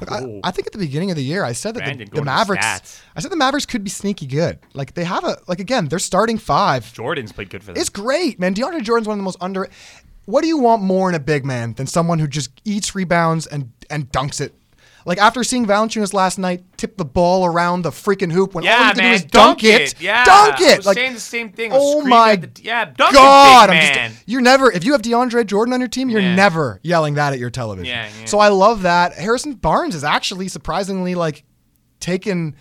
Look, I, I think at the beginning of the year, I said that Brandon, the, the Mavericks. I said the Mavericks could be sneaky good. Like they have a like again, they're starting five. Jordan's played good for them. It's great, man. DeAndre Jordan's one of the most under. What do you want more in a big man than someone who just eats rebounds and and dunks it? Like after seeing Valanciunas last night tip the ball around the freaking hoop when all you yeah, have to man. do is dunk, it, Yeah, dunk it. like saying the same thing. Oh my the- yeah, dunk it, God! big I'm just you're never if you have DeAndre Jordan on your team, you're Yeah. never yelling that at your television. Yeah, yeah. So I love that. Harrison Barnes is actually surprisingly like taken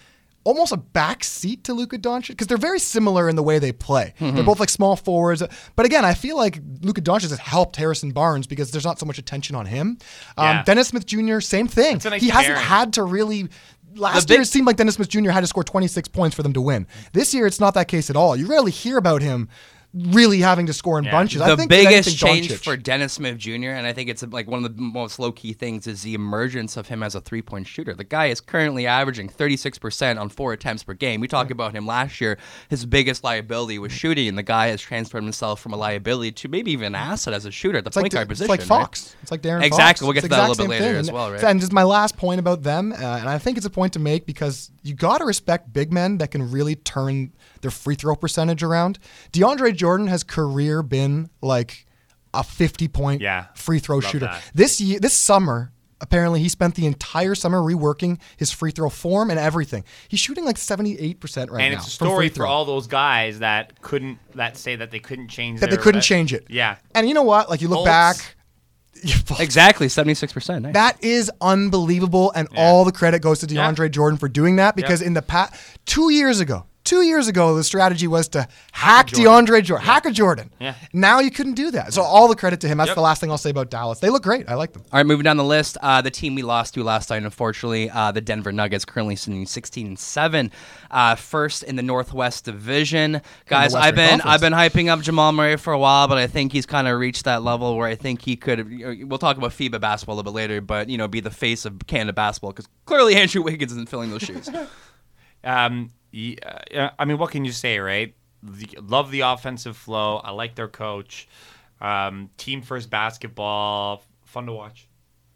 almost a backseat to Luka Doncic because they're very similar in the way they play. Mm-hmm. They're both like small forwards, but again, I feel like Luka Doncic has helped Harrison Barnes because there's not so much attention on him. Um, Dennis Smith Jr. same thing. Nice he hasn't pairing. had to really. Last big- year, it seemed like Dennis Smith Jr. had to score 26 points for them to win. This year, it's not that case at all. You rarely hear about him really having to score in Yeah. bunches. I the think biggest change Doncic- for Dennis Smith Jr. and I think it's like one of the most low key things is the emergence of him as a three point shooter. The guy is currently averaging 36% on four attempts per game. We talked about him last year. His biggest liability was shooting, and the guy has transferred himself from a liability to maybe even an asset as a shooter at the It's like, point guard it's position. like right? Fox. It's like De'Aaron Exactly. Fox. We'll get It's to that a little bit later thing. as And- well, right? And just my last point about them, uh, and I think it's a point to make because you got to respect big men that can really turn their free throw percentage around. DeAndre Jordan has career been like a 50 point Yeah. free throw shooter. that. This year, this summer, apparently he spent the entire summer reworking his free throw form and everything. He's shooting like 78% right and now. it's a story for all those guys that couldn't that say that they couldn't change that they couldn't uh, change it. Yeah. And you know what? Like you look Fultz. back. Exactly, 76%. Nice. That is unbelievable, and all the credit goes to DeAndre Jordan for doing that because in the past two years ago, two years ago, the strategy was to hack, Jordan. DeAndre Jordan, hack a Jordan. Yeah. Now you couldn't do that. So all the credit to him. That's Yep. the last thing I'll say about Dallas. They look great. I like them. All right, moving down the list, uh, the team we lost to last night, unfortunately, uh, the Denver Nuggets, currently sitting 16 and seven, uh, first in the Northwest Division. Guys, I've been Conference. I've been hyping up Jamal Murray for a while, but I think he's kind of reached that level where I think he could. We'll talk about FIBA basketball a little bit later, but you know, be the face of Canada basketball because clearly Andrew Wiggins isn't filling those shoes. Um, y- uh, I mean, what can you say, right? The, love the offensive flow. I like their coach. Um, team first basketball, fun to watch.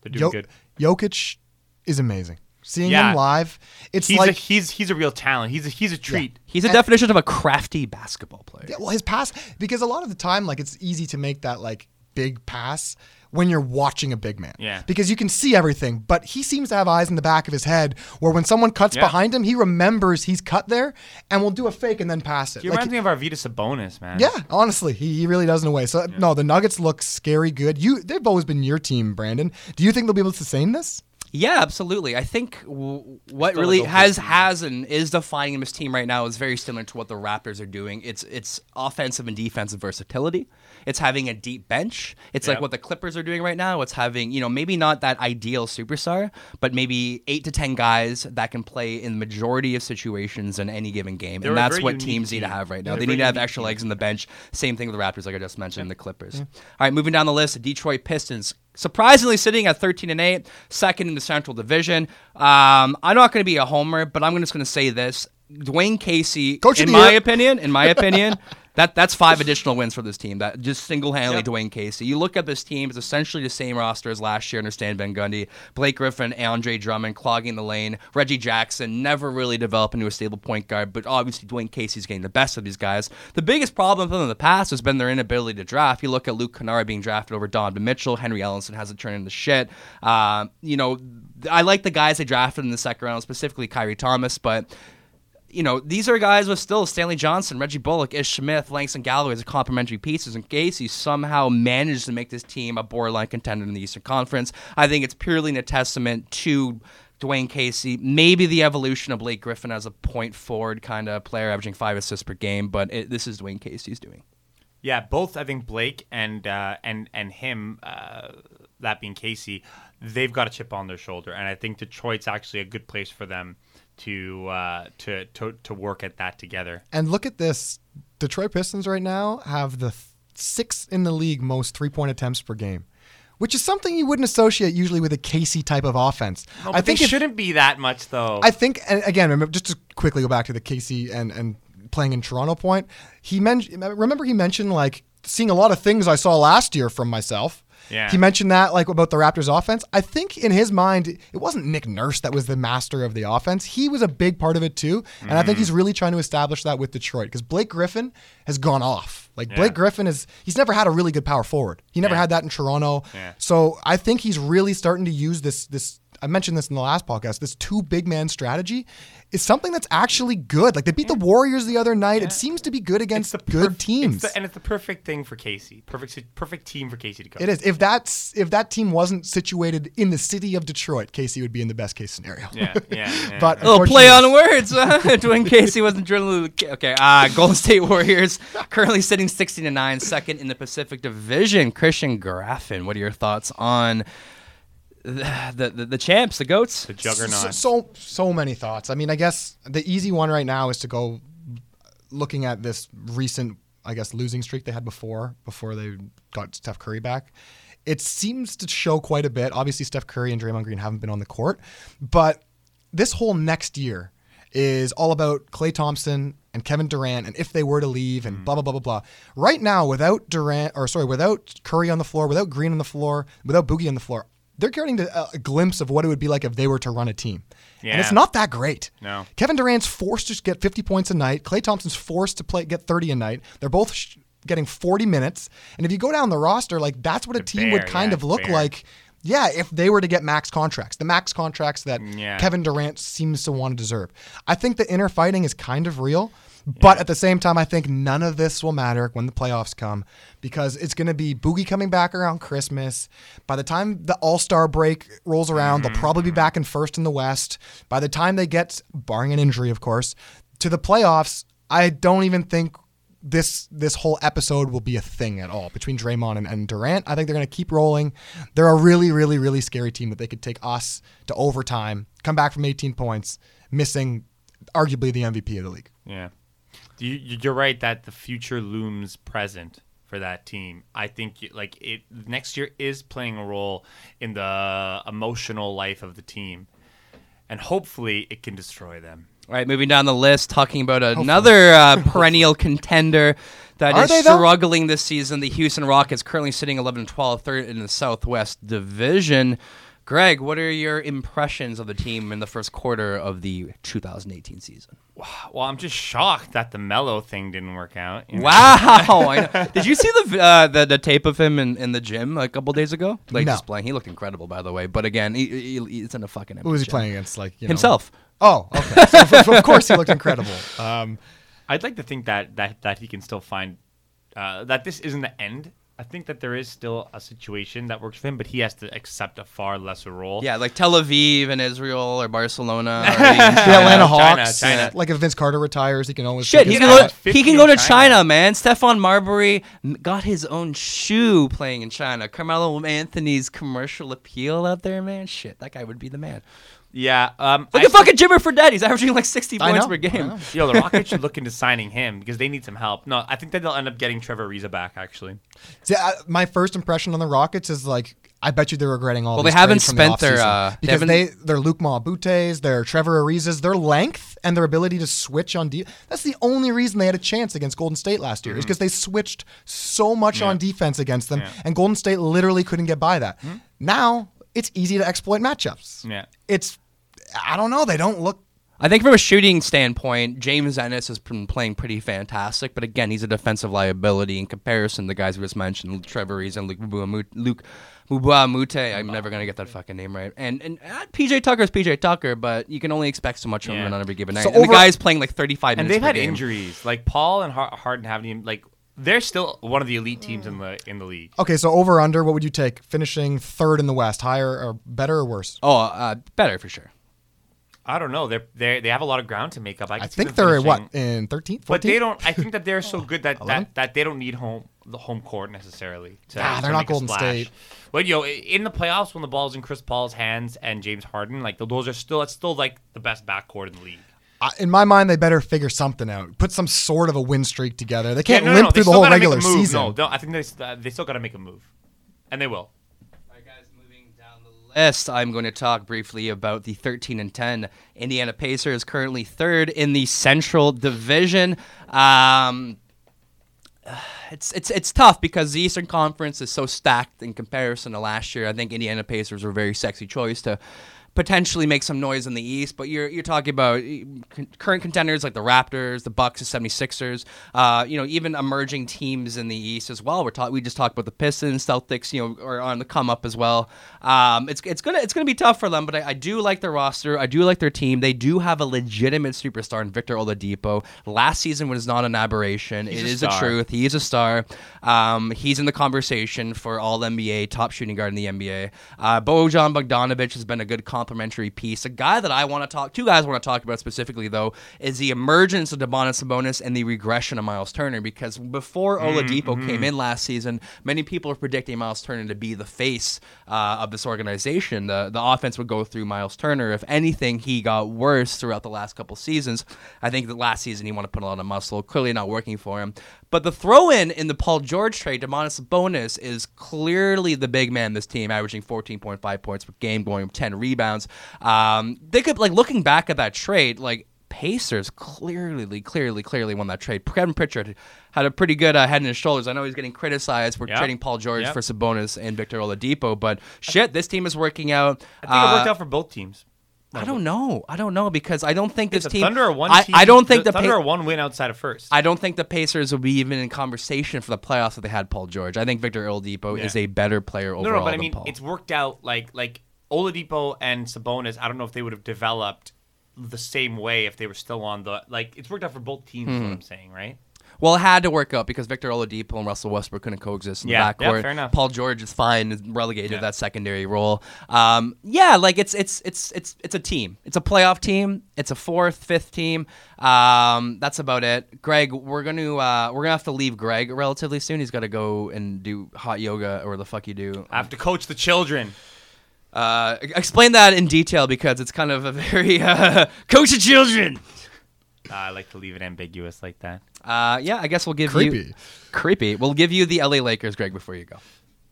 They're doing Yo- good. Jokic is amazing. Seeing Yeah. him live, it's He's like a, he's he's a real talent. He's a, he's a treat. He's a definition of a crafty basketball player. Yeah, well, his pass because a lot of the time, like it's easy to make that like big pass when you're watching a big man. Yeah. Because you can see everything, but he seems to have eyes in the back of his head where when someone cuts Yeah. behind him, he remembers he's cut there and will do a fake and then pass it. He Like, reminds me of Arvydas Sabonis, man. yeah, honestly, he, he really does in a way. So no, the Nuggets look scary good. You, they've always been your team, Brandon. Do you think they'll be able to sustain this? Yeah, absolutely. I think w- what really has team. has and is defining this team right now is very similar to what the Raptors are doing. It's it's offensive and defensive versatility. It's having a deep bench. It's like what the Clippers are doing right now. It's having you know maybe not that ideal superstar, but maybe eight to ten guys that can play in the majority of situations in any given game, They're and that's what unique teams need to have right now. They're They need to have unique extra team. legs in the bench. Same thing with the Raptors, like I just mentioned, the Clippers. All right, moving down the list, the Detroit Pistons. Surprisingly, sitting at 13 and 8, second in the Central Division. Um, I'm not going to be a homer, but I'm just going to say this: Dwane Casey, Coach in my year. opinion, in my opinion, that that's five additional wins for this team. That just single-handedly Dwane Casey. You look at this team; it's essentially the same roster as last year under Stan Van Gundy. Blake Griffin, Andre Drummond clogging the lane. Reggie Jackson never really developed into a stable point guard, but obviously Dwane Casey's getting the best of these guys. The biggest problem for them in the past has been their inability to draft. You look at Luke Kennard being drafted over Donovan Mitchell. Henry Ellenson hasn't turned into shit. Um, you know, I like the guys they drafted in the second round, specifically Khyri Thomas, but you know, these are guys with still Stanley Johnson, Reggie Bullock, Ish Smith, Langston Galloway as complementary pieces, and Casey somehow managed to make this team a borderline contender in the Eastern Conference. I think it's purely a testament to Dwane Casey, maybe the evolution of Blake Griffin as a point forward kind of player, averaging five assists per game, but it, this is Dwane Casey's doing. Yeah, both I think Blake and uh, and and him, uh, that being Casey, they've got a chip on their shoulder, and I think Detroit's actually a good place for them to uh, to, to to work at that together. And look at this. Detroit Pistons right now have the th- sixth in the league most three point attempts per game, which is something you wouldn't associate usually with a Casey type of offense. No, I think if- shouldn't be that much though. I think, and again, remember, just to quickly go back to the Casey and and playing in Toronto point. He mentioned. Remember, he mentioned like seeing a lot of things I saw last year from myself. Yeah. He mentioned that like about the Raptors offense. I think in his mind, it wasn't Nick Nurse that was the master of the offense. He was a big part of it too, and I think Mm-hmm. he's really trying to establish that with Detroit because Blake Griffin has gone off. Like Yeah. Blake Griffin is, he's never had a really good power forward. He never Yeah. had that in Toronto. Yeah. So I think he's really starting to use this this I mentioned this in the last podcast. This two big man strategy is something that's actually good. Like they beat the Warriors the other night. It seems to be good against It's the good teams. it's the- and it's the perfect thing for Casey. Perfect, perfect team for Casey to go. it is. If that's if that team wasn't situated in the city of Detroit, Casey would be in the best case scenario. Yeah, yeah. yeah. but little play on words. huh? Dwane Casey wasn't drilling. Okay, uh, Golden State Warriors currently sitting 16 to 9, second in the Pacific Division. Christian Graffin, what are your thoughts on the the, the, the champs, the goats? the juggernaut. So, so so many thoughts. I mean, I guess the easy one right now is to go looking at this recent, I guess, losing streak they had before before they got Steph Curry back. It seems to show quite a bit. Obviously, Steph Curry and Draymond Green haven't been on the court, but this whole next year is all about Klay Thompson and Kevin Durant and if they were to leave and mm. blah blah blah blah blah. Right now, without Durant or sorry, without Curry on the floor, without Green on the floor, without Boogie on the floor, they're getting a, uh, a glimpse of what it would be like if they were to run a team. And it's not that great. No. Kevin Durant's forced to get 50 points a night. Klay Thompson's forced to play get 30 a night. They're both sh- getting 40 minutes. And if you go down the roster, like that's what a It's team would kind yeah, of look bare. like. Yeah, if they were to get max contracts, the max contracts that Yeah. Kevin Durant seems to want to deserve. I think the inner fighting is kind of real, but at the same time, I think none of this will matter when the playoffs come because it's going to be Boogie coming back around Christmas. By the time the All Star break rolls around, they'll mm-hmm, probably be mm-hmm. back in first in the West. By the time they get, barring an injury, of course, to the playoffs, I don't even think this this whole episode will be a thing at all between Draymond and, and Durant. I think they're going to keep rolling. They're a really, really, really scary team that they could take us to overtime, come back from 18 points, missing arguably the MVP of the league. Yeah, you, you're right that the future looms present for that team. I think like it next year is playing a role in the emotional life of the team, and hopefully it can destroy them. All right, moving down the list, talking about another uh, perennial contender that Are is they, though? struggling this season. The Houston Rockets currently sitting 11 and 12, third in the Southwest Division. Greg, what are your impressions of the team in the first quarter of the 2018 season? Well, I'm just shocked that the Melo thing didn't work out. you know? Wow! I know. Did you see the, uh, the the tape of him in, in the gym a couple days ago? Like No. playing, he looked incredible, by the way. But again, he, he, he's in a fucking Who was he gym. playing against? Like you know- Himself. Oh, okay. So of- of course he looked incredible. Um, I'd like to think that that that he can still find uh, that this isn't the end. I think that there is still a situation that works for him, but he has to accept a far lesser role. Yeah, like Tel Aviv and Israel or Barcelona. Or even the China. Atlanta Hawks. China. Like if Vince Carter retires, he can always Shit, he can, go, he can go to China. China, man. Stephon Marbury got his own shoe playing in China. Carmelo Anthony's commercial appeal out there, man. Shit, that guy would be the man. Yeah. Um, Look I at fucking Jimmer Fredette. He's averaging like 60 I points know, per I game. know. Yo, the Rockets should look into signing him because they need some help. No, I think that they'll end up getting Trevor Ariza back. Actually, See, I, my first impression on the Rockets is like I bet you they're regretting all. Well, these they haven't trades from the spent their, offseason. uh, they because haven't- they their Luke Maabutes, their Trevor Arizas, their length and their ability to switch on defense. That's the only reason they had a chance against Golden State last year is because they switched so much on defense against them, and Golden State literally couldn't get by that. Now it's easy to exploit matchups. Yeah. it's I don't know. They don't look I think from a shooting standpoint, James Ennis has been playing pretty fantastic, but again, he's a defensive liability in comparison to the guys we just mentioned, Trevor Reeves and Luke Mbuamu- Luke Mbuamute. I'm never gonna get that fucking name right. And and uh, PJ Tucker's PJ Tucker, but you can only expect so much from Yeah. him on every given night. So and the over- guy's playing like 35 and minutes they've per had game. injuries. Like Paul and Har- Harden haven't even like they're still one of the elite teams in the in the league. okay. So over under, what would you take? Finishing third in the West, higher or better or worse? Oh, uh, better for sure. I don't know. They're they they have a lot of ground to make up. I, I think they're finishing- what in 13th, 14th? But they don't. I think that they're so good that, that that they don't need home the home court necessarily. To, Ah, to they're not Golden. State. But you know, in the playoffs, when the ball's in Chris Paul's hands and James Harden, like those are still that's still like the best backcourt in the league. In my mind, they better figure something out. Put some sort of a win streak together. They can't Yeah, no, no, limp no, they through the whole gotta make a regular season. No, I think they uh, they still got to make a move, and they will. I'm going to talk briefly about the 13 and 10 Indiana Pacers, currently third in the Central Division. Um, it's it's it's tough because the Eastern Conference is so stacked in comparison to last year. I think Indiana Pacers were a very sexy choice to potentially make some noise in the East, but you're you're talking about current contenders like the Raptors, the Bucks, the 76ers, uh, you know, even emerging teams in the East as well. We're talk- we just talked about the Pistons, Celtics, you know, are on the come up as well. Um, it's it's gonna it's gonna be tough for them, but I, I do like their roster. I do like their team. They do have a legitimate superstar in Victor Oladipo. Last season was not an aberration. He's It a is the truth. He is a star. Um, he's in the conversation for All NBA, top shooting guard in the NBA. Uh, Bojan Bogdanovic has been a good complementary piece. A guy that I want to talk, two guys I want to talk about specifically though, is the emergence of Domantas Sabonis and the regression of Miles Turner. Because before Oladipo came in last season, many people are predicting Miles Turner to be the face uh, of this organization. The the offense would go through Miles Turner. If anything, he got worse throughout the last couple seasons. I think that last season he wanted to put a lot of muscle. Clearly not working for him. But the throw in in the Paul George trade, Domantas Sabonis is clearly the big man this team, averaging 14.5 points per game, going 10 rebounds. Um, they could like looking back at that trade, like. Pacers clearly, clearly, clearly won that trade. Kevin Pritchard had a pretty good uh, head and his shoulders. I know he's getting criticized for Yeah. trading Paul George Yep. for Sabonis and Victor Oladipo, but shit, this team is working out. I think it worked Uh, out for both teams. I don't know. I don't know because I don't think this team. Thunder are one. I, I don't think the, Thunder Pa- are one win outside of first. I don't think the Pacers will be even in conversation for the playoffs if they had Paul George. I think Victor Oladipo Yeah. is a better player overall no, no, but I mean, Paul. it's worked out like like Oladipo and Sabonis. I don't know if they would have developed the same way if they were still on the like. It's worked out for both teams. Is Hmm. what I'm saying, right? well, it had to work out because Victor Oladipo and Russell Westbrook couldn't coexist in Yeah, the yeah, backcourt. fair enough. Paul George is fine, is relegated Yeah. to that secondary role. Um, yeah, like it's it's it's it's it's a team. It's a playoff team. It's a fourth, fifth team. Um, that's about it. Greg, we're gonna uh, we're gonna have to leave Greg relatively soon. He's got to go and do hot yoga or the fuck you do. I have to coach the children. Uh, explain that in detail because it's kind of a very uh, coach of children. Uh, I like to leave it ambiguous like that. Uh, yeah, I guess we'll give you Creepy. creepy. We'll give you the LA Lakers, Greg, before you go.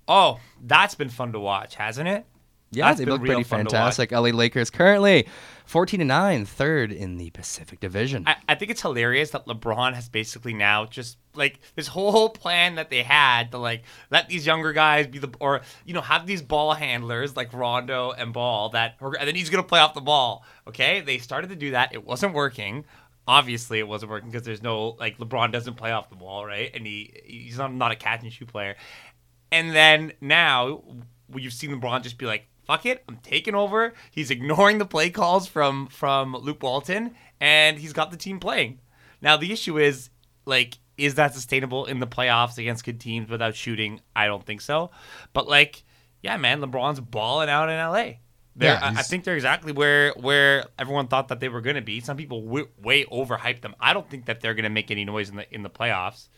Oh, that's been fun to watch, hasn't it? Yeah, That's they look pretty fun to watch. fantastic. LA Lakers currently 14 to 9, third in the Pacific Division. I, I think it's hilarious that LeBron has basically now just like this whole plan that they had to like let these younger guys be the or you know have these ball handlers like Rondo and Ball that and then he's gonna play off the ball. Okay, they started to do that. It wasn't working. Obviously, it wasn't working because there's no like LeBron doesn't play off the ball, right? And he he's not, not a catch and shoot player. And then now you've seen LeBron just be like, "Fuck it, I'm taking over." He's ignoring the play calls from from Luke Walton, and he's got the team playing. Now the issue is like, is that sustainable in the playoffs against good teams without shooting? I don't think so. But like, yeah, man, LeBron's balling out in LA. They're, Yeah, I, think they're exactly where where everyone thought that they were going to be. Some people w- way overhyped them. I don't think that they're going to make any noise in the in the playoffs.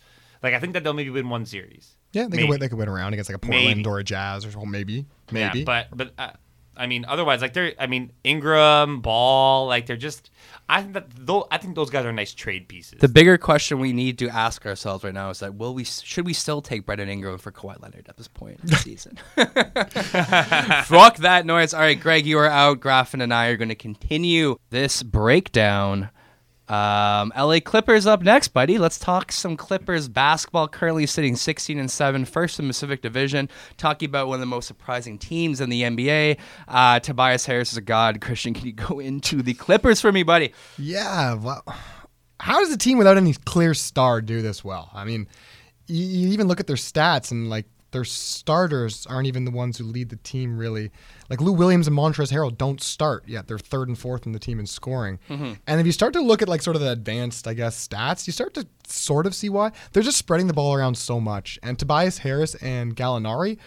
Like I think that they'll maybe win one series. Yeah, they Maybe. could win. They could win around against like a Portland Maybe. or a Jazz or something. Maybe, maybe. Yeah, but but uh, I mean, otherwise, like they're. I mean, Ingram, Ball, like they're just. I think that though. I think those guys are nice trade pieces. the bigger question we need to ask ourselves right now is that will we should we still take Brandon Ingram for Kawhi Leonard at this point in the season? Fuck that noise. All right, Greg, you are out. Graffin and I are going to continue this breakdown. Um, LA Clippers up next, buddy. Let's talk some Clippers basketball. Currently sitting 16 and 7, first in the Pacific Division. Talking about one of the most surprising teams in the NBA. Uh, Tobias Harris is a god. Christian, can you go into the Clippers for me, buddy? Yeah. Well, how does a team without any clear star do this well? I mean, you, you even look at their stats and like their starters aren't even the ones who lead the team really. Like Lou Williams and Montrezl Harrell don't start yet. They're third and fourth in the team in scoring. Mm-hmm. And if you start to look at like sort of the advanced, I guess, stats, you start to sort of see why they're just spreading the ball around so much. And Tobias Harris and Gallinari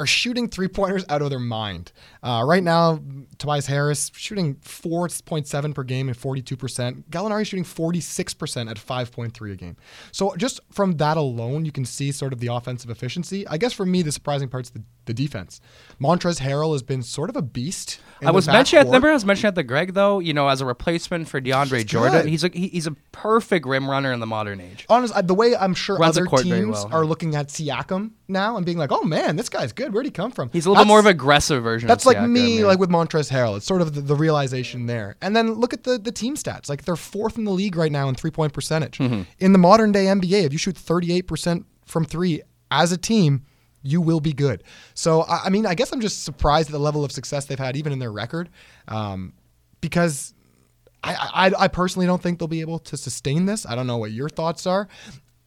are shooting three pointers out of their mind. Uh, right now, Tobias Harris shooting 4.7 per game and 42%. Gallinari shooting 46% at 5.3 a game. So just from that alone, you can see sort of the offensive efficiency. I guess for me, the surprising part's the, the defense. Montrezl Harrell has been sort of a beast. I was mentioning. Remember, I was mentioning at the Greg though. You know, as a replacement for DeAndre He's Jordan, good. he's a he- he's a perfect rim runner in the modern age. honest, I- the way I'm sure Runs other teams well, are looking at Siakam now and being like, "Oh man, this guy's good. Where'd he come from?" He's a little bit more of an aggressive version. That's like me, like with Montrezl Harrell. It's sort of the, the realization there. And then look at the the team stats. Like they're fourth in the league right now in three point percentage. Mm-hmm. In the modern day NBA, if you shoot 38 percent from three as a team, you will be good. So I, I mean, I guess I'm just surprised at the level of success they've had, even in their record, um, because. I, I, I personally don't think they'll be able to sustain this. I don't know what your thoughts are.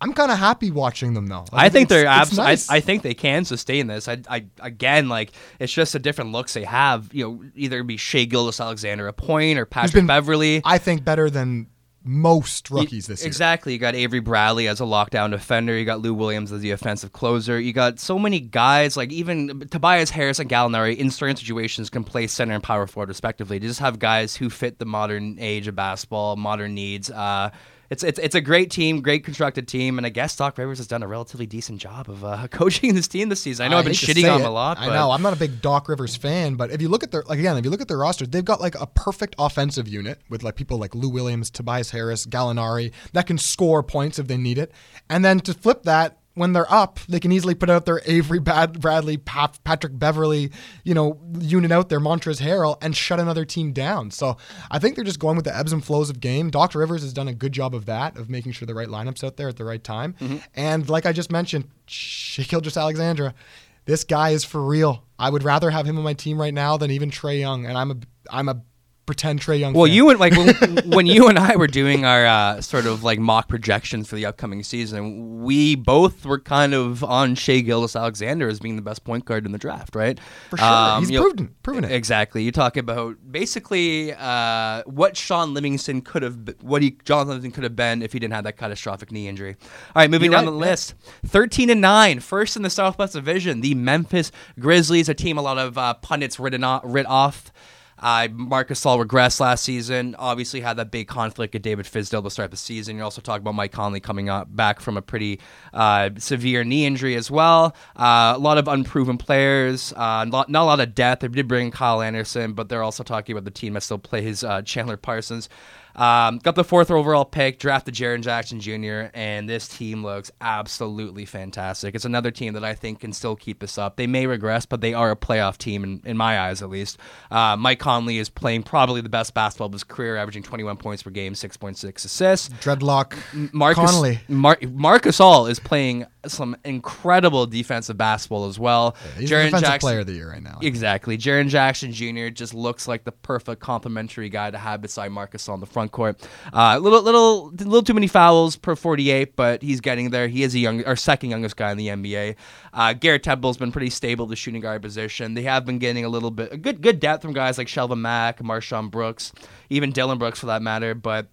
I'm kind of happy watching them though. Like, I think they're abs- nice. I, I think they can sustain this. I, I again like it's just a different looks they have. You know, either it be Shai Gilgeous-Alexander a point or Patrick been- Beverley. I think better than most rookies this year. Exactly. You got Avery Bradley as a lockdown defender. You got Lou Williams as the offensive closer. You got so many guys like even Tobias Harris and Gallinari in certain situations can play center and power forward respectively. You just have guys who fit the modern age of basketball, modern needs. Uh, it's, it's, it's a great team, great constructed team, and I guess Doc Rivers has done a relatively decent job of uh, coaching this team this season. I know I have been shitting on him a lot. I know. I'm not a big Doc Rivers fan, but if you look at their like again, if you look at their roster, they've got like a perfect offensive unit with like people like Lou Williams, Tobias Harris, Gallinari that can score points if they need it. And then to flip that, when they're up, they can easily put out their Avery Bad- Bradley, Pa- Patrick Beverley, you know, unit out there, Montrezl Harrell, and shut another team down. So I think they're just going with the ebbs and flows of game. Dr. Rivers has done a good job of that, of making sure the right lineups out there at the right time. Mm-hmm. And like I just mentioned, Shaquille just Alexandra, this guy is for real. I would rather have him on my team right now than even Trae Young, and I'm a I'm a pretend Trae Young. Well, fan. you and like when, when you and I were doing our uh, sort of like mock projections for the upcoming season, we both were kind of on Shai Gilgeous-Alexander as being the best point guard in the draft, right? For sure. He's you know, proven- proven it. Exactly. You talk about basically uh, what Shaun Livingston could have, what he John Livingston could have been if he didn't have that catastrophic knee injury. All right, moving You're down right, the yeah. list, thirteen and nine, first in the Southwest Division, the Memphis Grizzlies, a team a lot of uh, pundits written off, writ off. Uh, Marc Gasol regressed last season. Obviously, had that big conflict with David Fizdale to start the season. You're also talk about Mike Conley coming up back from a pretty uh, severe knee injury as well. Uh, a lot of unproven players. Uh, not, not a lot of depth. They did bring Kyle Anderson, but they're also talking about the team that still plays uh, Chandler Parsons. Um, got the fourth overall pick, drafted Jaren Jackson Jr., and this team looks absolutely fantastic. It's another team that I think can still keep this up. They may regress, but they are a playoff team, in, in my eyes at least. Uh, Mike Conley is playing probably the best basketball of his career, averaging 21 points per game, 6.6 assists. Dreadlock Marcus Connolly. Mar- Marc Gasol is playing some incredible defensive basketball as well. He's Jaren Jackson- player of the year right now. Exactly. Jaren Jackson Jr. just looks like the perfect complementary guy to have beside Marcus on the front court. Uh, little, little, little too many fouls per 48, but he's getting there. He is a young, or second youngest guy in the NBA. Uh, Garrett Temple's been pretty stable the shooting guard position. They have been getting a little bit, a good, good depth from guys like Shelvin Mack, MarShon Brooks, even Dillon Brooks for that matter, but.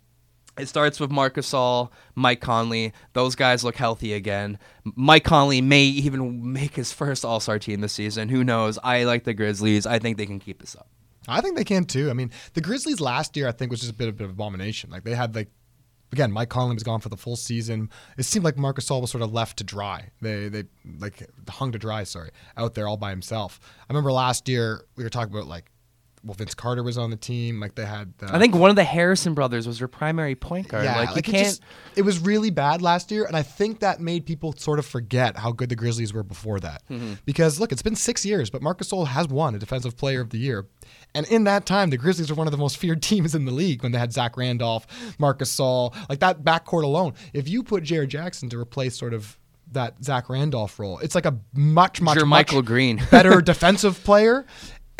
It starts with Marc Gasol, Mike Conley. Those guys look healthy again. Mike Conley may even make his first All Star team this season. Who knows? I like the Grizzlies. I think they can keep this up. I think they can too. I mean, the Grizzlies last year, I think, was just a bit, a bit of abomination. Like they had like. Again, Mike Conley was gone for the full season. It seemed like Marc Gasol was sort of left to dry. They they like hung to dry, sorry, out there all by himself. I remember last year we were talking about like, well, Vince Carter was on the team. Like they had. Uh, I think one of the Harrison brothers was their primary point guard. Yeah, like, you it can't. just- it was really bad last year, and I think that made people sort of forget how good the Grizzlies were before that. Mm-hmm. Because look, it's been six years, but Marc Gasol has won a Defensive Player of the Year, and in that time, the Grizzlies were one of the most feared teams in the league when they had Zach Randolph, Marc Gasol, like that backcourt alone. If you put Jaren Jackson to replace sort of that Zach Randolph role, it's like a much, much, much Green. better defensive player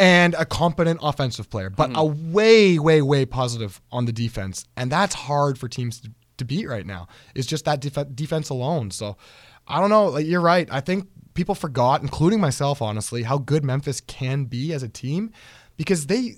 and a competent offensive player, but a Mm-hmm. way, way, way positive on the defense, and that's hard for teams to, to beat right now. It's just that def- defense alone. So I don't know. Like you're right. I think people forgot, including myself, honestly, how good Memphis can be as a team, because they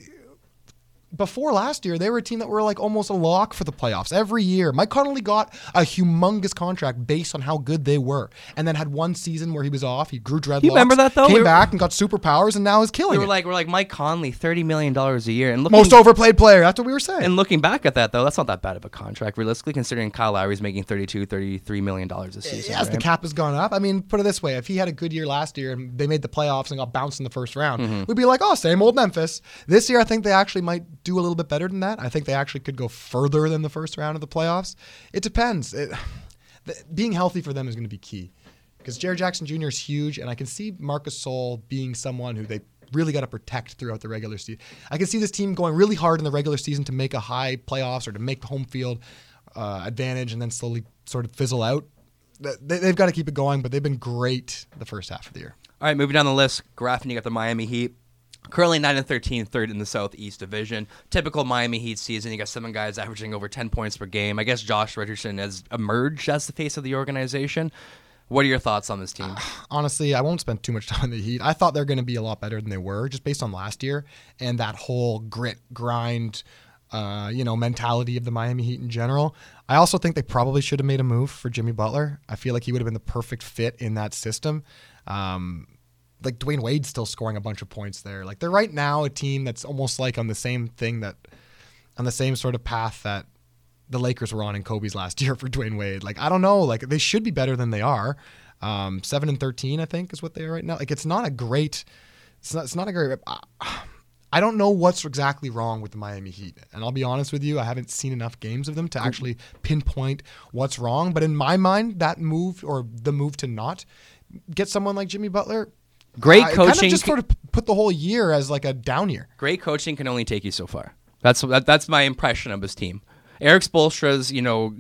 before last year, they were a team that were like almost a lock for the playoffs every year. Mike Conley got a humongous contract based on how good they were, and then had one season where he was off. He grew dreadlocks. You remember that, though? Came We were- back and got superpowers, and now is killing We were it. like we're like Mike Conley, thirty million dollars a year, and looking, most overplayed player. That's what we were saying. And looking back at that though, that's not that bad of a contract, realistically, considering Kyle Lowry's making 32, 33 million dollars a season. Yes, the cap has gone up. I mean, put it this way: if he had a good year last year and they made the playoffs and got bounced in the first round, Mm-hmm. we'd be like, "Oh, same old Memphis." This year, I think they actually might do a little bit better than that. I think they actually could go further than the first round of the playoffs. It depends. It, being healthy for them is going to be key because Jaren Jackson Jr. is huge, and I can see Marc Gasol being someone who they really got to protect throughout the regular season. I can see this team going really hard in the regular season to make a high playoffs or to make the home field uh, advantage, and then slowly sort of fizzle out. They, they've got to keep it going, but they've been great the first half of the year. All right, moving down the list, Graffin, you got the Miami Heat. Currently 9 and 13, third in the Southeast Division. Typical Miami Heat season. You got seven guys averaging over 10 points per game. I guess Josh Richardson has emerged as the face of the organization. What are your thoughts on this team? honestly, I won't spend too much time on the Heat. I thought they're going to be a lot better than they were, just based on last year and that whole grit, grind, uh, you know, mentality of the Miami Heat in general. I also think they probably should have made a move for Jimmy Butler. I feel like he would have been the perfect fit in that system. Um, like Dwayne Wade's still scoring a bunch of points there. Like they're right now a team that's almost like on the same thing that, on the same sort of path that the Lakers were on in Kobe's last year for Dwayne Wade. Like I don't know, like they should be better than they are. Um, seven and thirteen, I think, is what they are right now. Like it's not a great, it's not, it's not a great. I, I don't know what's exactly wrong with the Miami Heat, and I'll be honest with you, I haven't seen enough games of them to actually pinpoint what's wrong. But in my mind, that move or the move to not get someone like Jimmy Butler, Great I Kind coaching of just sort of put the whole year as like a down year. Great coaching can only take you so far. That's that, that's my impression of his team. Erik Spoelstra's, you know,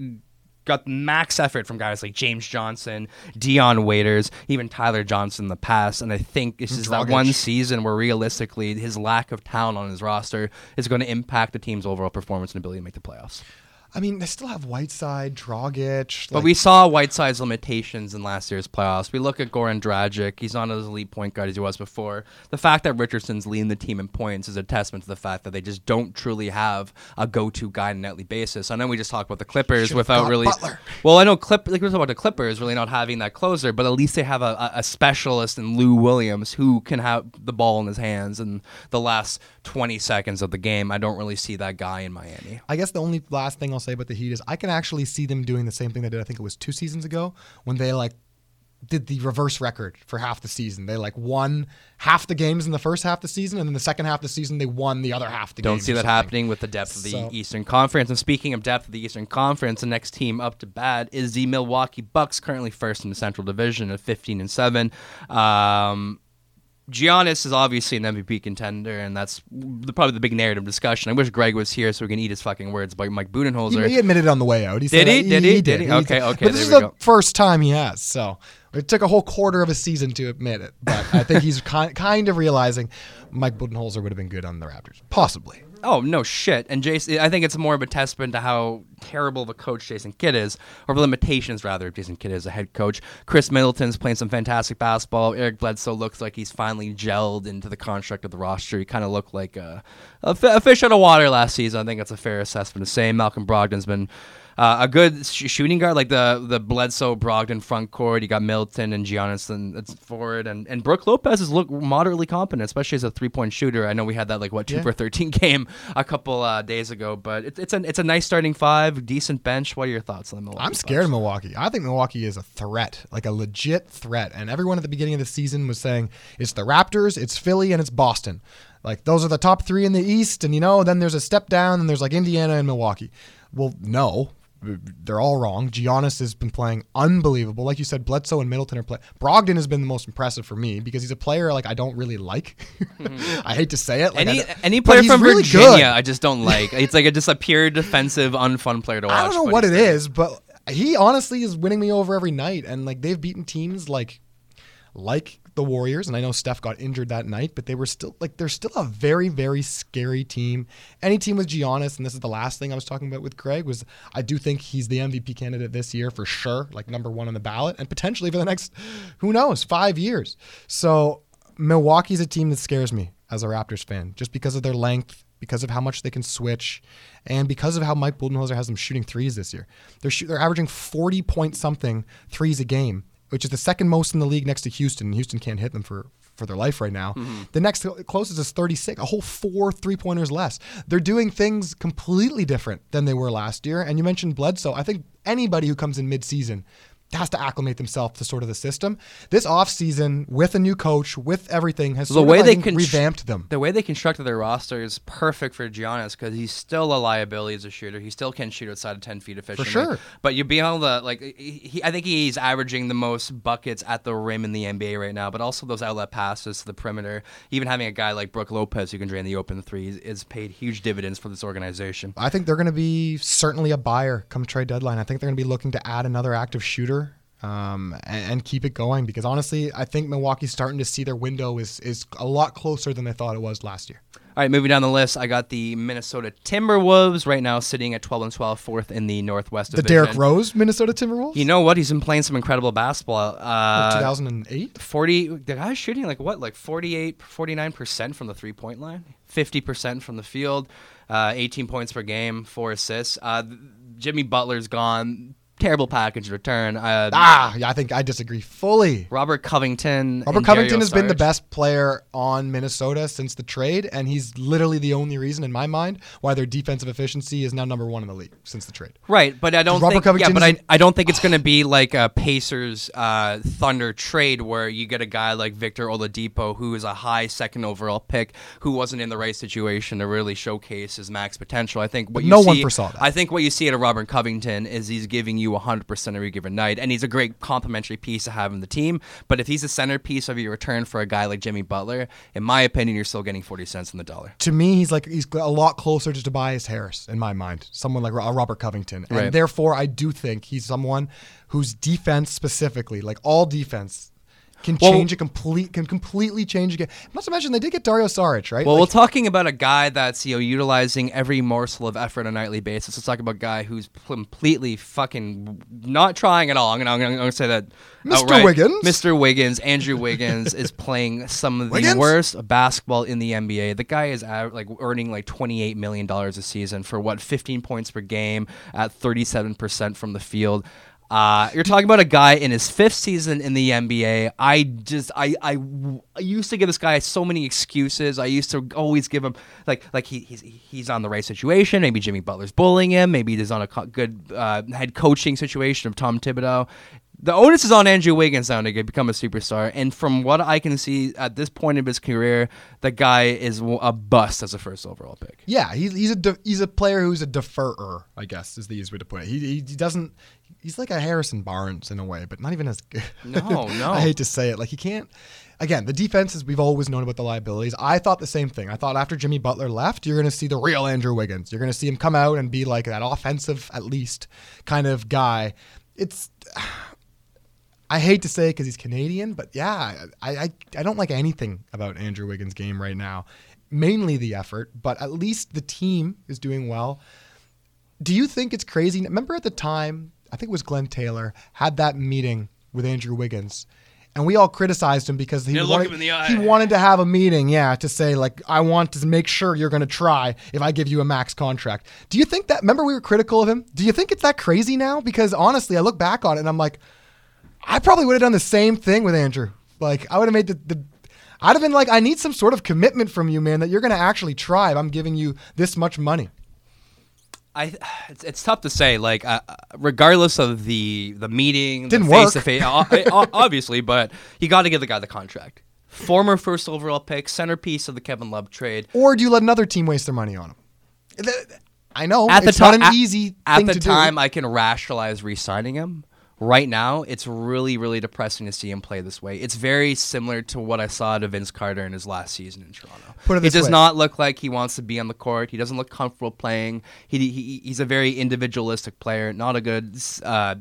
got max effort from guys like James Johnson, Dion Waiters, even Tyler Johnson in the past, and I think this is that one season where realistically his lack of talent on his roster is going to impact the team's overall performance and ability to make the playoffs. I mean, they still have Whiteside, Dragic. But like- we saw Whiteside's limitations in last year's playoffs. We look at Goran Dragic; he's not as elite point guard as he was before. The fact that Richardson's leading the team in points is a testament to the fact that they just don't truly have a go-to guy on a nightly basis. I know we just talked about the Clippers without really. Butler. Well, I know Clip like we talked about the Clippers really not having that closer, but at least they have a, a, a specialist in Lou Williams who can have the ball in his hands in the last 20 seconds of the game. I don't really see that guy in Miami. I guess the only last thing I'll say about the Heat is I can actually see them doing the same thing they did. I think it was two seasons ago when they like did the reverse record for half the season. They like won half the games in the first half of the season, and then the second half of the season they won the other half of the Don't see that something. happening with the depth of the So- Eastern Conference. And speaking of depth of the Eastern Conference, the next team up to bat is the Milwaukee Bucks, currently first in the Central Division at 15 and seven. Um, Giannis is obviously an MVP contender, and that's the, probably the big narrative discussion. I wish Greg was here so we can eat his fucking words about Mike Budenholzer. He, he admitted on the way out. He Did said he? that- Did he? Did he? Okay, okay, But this is the go. first time he has. So it took a whole quarter of a season to admit it. But I think he's kind kind of realizing Mike Budenholzer would have been good on the Raptors, possibly. Oh no shit! And Jason, I think it's more of a testament to how terrible of a coach Jason Kidd is, or limitations rather. Jason Kidd is a head coach. Khris Middleton's playing some fantastic basketball. Eric Bledsoe looks like he's finally gelled into the construct of the roster. He kind of looked like a, a, fi- a fish out of water last season. I think that's a fair assessment to say. Malcolm Brogdon's been uh, a good sh- shooting guard, like the the Bledsoe Brogdon front court. You got Milton and Giannis and it's forward, and and Brooke Lopez has looked moderately competent, especially as a three point shooter. I know we had that like what two Yeah. for thirteen game a couple uh, days ago, but it's it's a it's a nice starting five, decent bench. What are your thoughts on the Milwaukee? I'm scared of Milwaukee. I think Milwaukee is a threat, like a legit threat. And everyone at the beginning of the season was saying it's the Raptors, it's Philly, and it's Boston. Like those are the top three in the East, and you know, then there's a step down, and there's like Indiana and Milwaukee. Well, no, they're all wrong. Giannis has been playing unbelievable. Like you said, Bledsoe and Middleton are playing. Brogdon has been the most impressive for me because he's a player like I don't really like. I hate to say it. Like, Any any player from really Virginia, good. I just don't like. It's like a, just a pure defensive, unfun player to watch. I don't know what it is, but he honestly is winning me over every night. And like they've beaten teams like like the Warriors, and I know Steph got injured that night, but they were still like they're still a very very scary team. Any team with Giannis, and this is the last thing I was talking about with Craig was I do think he's the MVP candidate this year for sure, like number one on the ballot, and potentially for the next who knows five years. So Milwaukee's a team that scares me as a Raptors fan, just because of their length. because of how much they can switch, and because of how Mike Budenholzer has them shooting threes this year. They're shoot, they're averaging 40 point something threes a game, which is the second most in the league next to Houston. Houston can't hit them for for their life right now. Mm-hmm. The next closest is 36, a whole four three pointers less. They're doing things completely different than they were last year. And you mentioned Bledsoe. I think anybody who comes in mid season has to acclimate themselves to sort of the system. This offseason, with a new coach, with everything, has the sort way of, they think, can revamped them. The way they constructed their roster is perfect for Giannis because he's still a liability as a shooter. He still can shoot outside of ten feet efficiently. sure. But you would be able to like, he, I think he's averaging the most buckets at the rim in the NBA right now. But also those outlet passes to the perimeter. Even having a guy like Brooke Lopez who can drain the open three is, is paid huge dividends for this organization. I think they're going to be certainly a buyer come trade deadline. I think they're going to be looking to add another active shooter um, and, and keep it going because honestly, I think Milwaukee's starting to see their window is is a lot closer than they thought it was last year. All right, moving down the list, I got the Minnesota Timberwolves right now sitting at 12 and 12, fourth in the Northwest The Division. Derrick Rose Minnesota Timberwolves. You know what? He's been playing some incredible basketball. Uh, 2008. 40 the guy's shooting like what like 48 49% from the three point line 50% from the field uh, 18 points per game four assists uh, jimmy butler's gone terrible package return uh, Ah, yeah, I think I disagree fully. robert covington Robert Covington Dario has been the best player on Minnesota since the trade, and he's literally the only reason, in my mind, why their defensive efficiency is now number one in the league since the trade. Right, but I don't Robert think. Yeah, but I, I don't think it's going to be like a Pacers uh, Thunder trade where you get a guy like Victor Oladipo, who is a high second overall pick, who wasn't in the right situation to really showcase his max potential. I think what you no see, one foresaw that. I think what you see at a Robert Covington is he's giving you 100 percent every given night, and he's a great complementary piece to have in the team. But if he's a centerpiece of your return for a guy like Jimmy Butler, in my opinion, you're still getting 40 cents on the dollar. to me, he's like he's a lot closer to Tobias Harris in my mind. Someone like uh, Robert Covington, and Right. therefore I do think he's someone whose defense specifically, like all defense, can Well- change a complete can completely change a game. Not to mention they did get Dario Saric, right? Well, Like, we're talking about a guy that's you know utilizing every morsel of effort on a nightly basis. Let's talk about a guy who's completely fucking not trying at all. I'm gonna, I'm gonna, I'm gonna say that. Mr. outright. Wiggins. Mr. Wiggins, Andrew Wiggins is playing some of the Wiggins? worst basketball in the NBA. The guy is like earning like 28 million dollars a season for what 15 points per game at 37 percent from the field. Uh, you're talking about a guy in his fifth season in the NBA. I just, I, I, I used to give this guy so many excuses. I used to always give him like, like he, he's he's on the right situation. Maybe Jimmy Butler's bullying him. Maybe he's on a co- good uh, head coaching situation of Tom Thibodeau. The onus is on Andrew Wiggins now to become a superstar. And from what I can see at this point of his career, the guy is a bust as a first overall pick. yeah, he's he's a de- he's a player who's a deferrer, I guess is the easiest way to put it. He, he doesn't. He's like a Harrison Barnes in a way, but not even as good. No, no. I hate to say it. Like he can't. Again, the defenses we've always known about the liabilities. I thought the same thing. I thought after Jimmy Butler left, you're going to see the real Andrew Wiggins. You're going to see him come out and be like that offensive, at least, kind of guy. It's. I hate to say it because he's Canadian, but yeah, I, I I don't like anything about Andrew Wiggins' game right now. Mainly the effort, but at least the team is doing well. Do you think it's crazy? Remember at the time, I think it was Glen Taylor had that meeting with Andrew Wiggins, and we all criticized him because he wanted, him in the eye. he wanted to have a meeting, yeah, to say like I want to make sure you're going to try if I give you a max contract. Do you think that? Remember we were critical of him. Do you think it's that crazy now? Because honestly, I look back on it and I'm like, I probably would have done the same thing with Andrew. Like I would have made the, the I'd have been like, I need some sort of commitment from you, man, that you're going to actually try if I'm giving you this much money. I it's, it's tough to say. Like, uh, regardless of the the meeting, Didn't the face work. to face, obviously, but you got to give the guy the contract. Former first overall pick, centerpiece of the Kevin Love trade. Or do you let another team waste their money on him? I know At the it's time, not an easy at the to time, do. I can rationalize re-signing him. Right now, it's really, really depressing to see him play this way. It's very similar to what I saw to Vince Carter in his last season in Toronto. Put it he does way. not look like he wants to be on the court. He doesn't look comfortable playing. He, he he's a very individualistic player, not a good uh,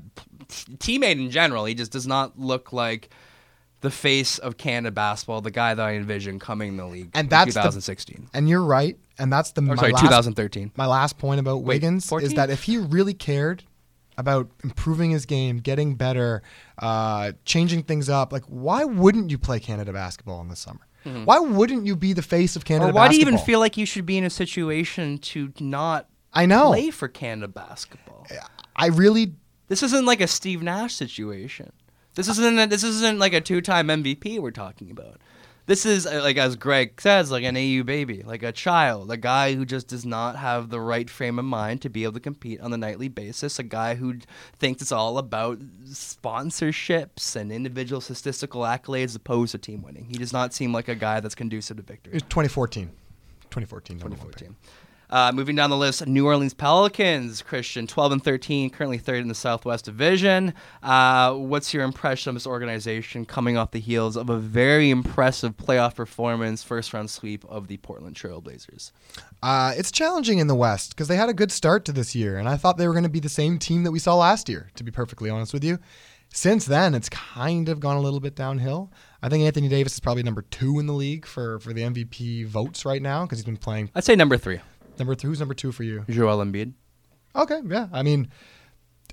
t- teammate in general. He just does not look like the face of Canada basketball, the guy that I envision coming in the league And in that's the- 2016. And you're right. And that's the Or my sorry, last, 2013. My last point about Wait, Wiggins 14? is that if he really cared about improving his game, getting better, uh, changing things up, like why wouldn't you play Canada basketball in the summer? Why wouldn't you be the face of Canada Mm-hmm. Or why do you even feel like you should be in a situation to not I know. play for Canada basketball? I really This isn't like a Steve Nash situation. This isn't a, this isn't like a two-time MVP we're talking about. This is uh, like as Greg says, like an AU baby, like a child, a guy who just does not have the right frame of mind to be able to compete on a nightly basis, a guy who thinks it's all about sponsorships and individual statistical accolades opposed to team winning. He does not seem like a guy that's conducive to victory. it was 2014. 2014. one 2014. Uh, moving down the list, New Orleans Pelicans, Christian, 12 and 13, currently third in the Southwest Division. Uh, what's your impression of this organization coming off the heels of a very impressive playoff performance, first round sweep of the Portland Trailblazers? Uh, it's challenging in the West because they had a good start to this year, and I thought they were going to be the same team that we saw last year. To be perfectly honest with you, since then it's kind of gone a little bit downhill. I think Anthony Davis is probably number two in the league for for the MVP votes right now because he's been playing. I'd say number three, Number two, who's number two for you? Joel Embiid. Okay, yeah. I mean,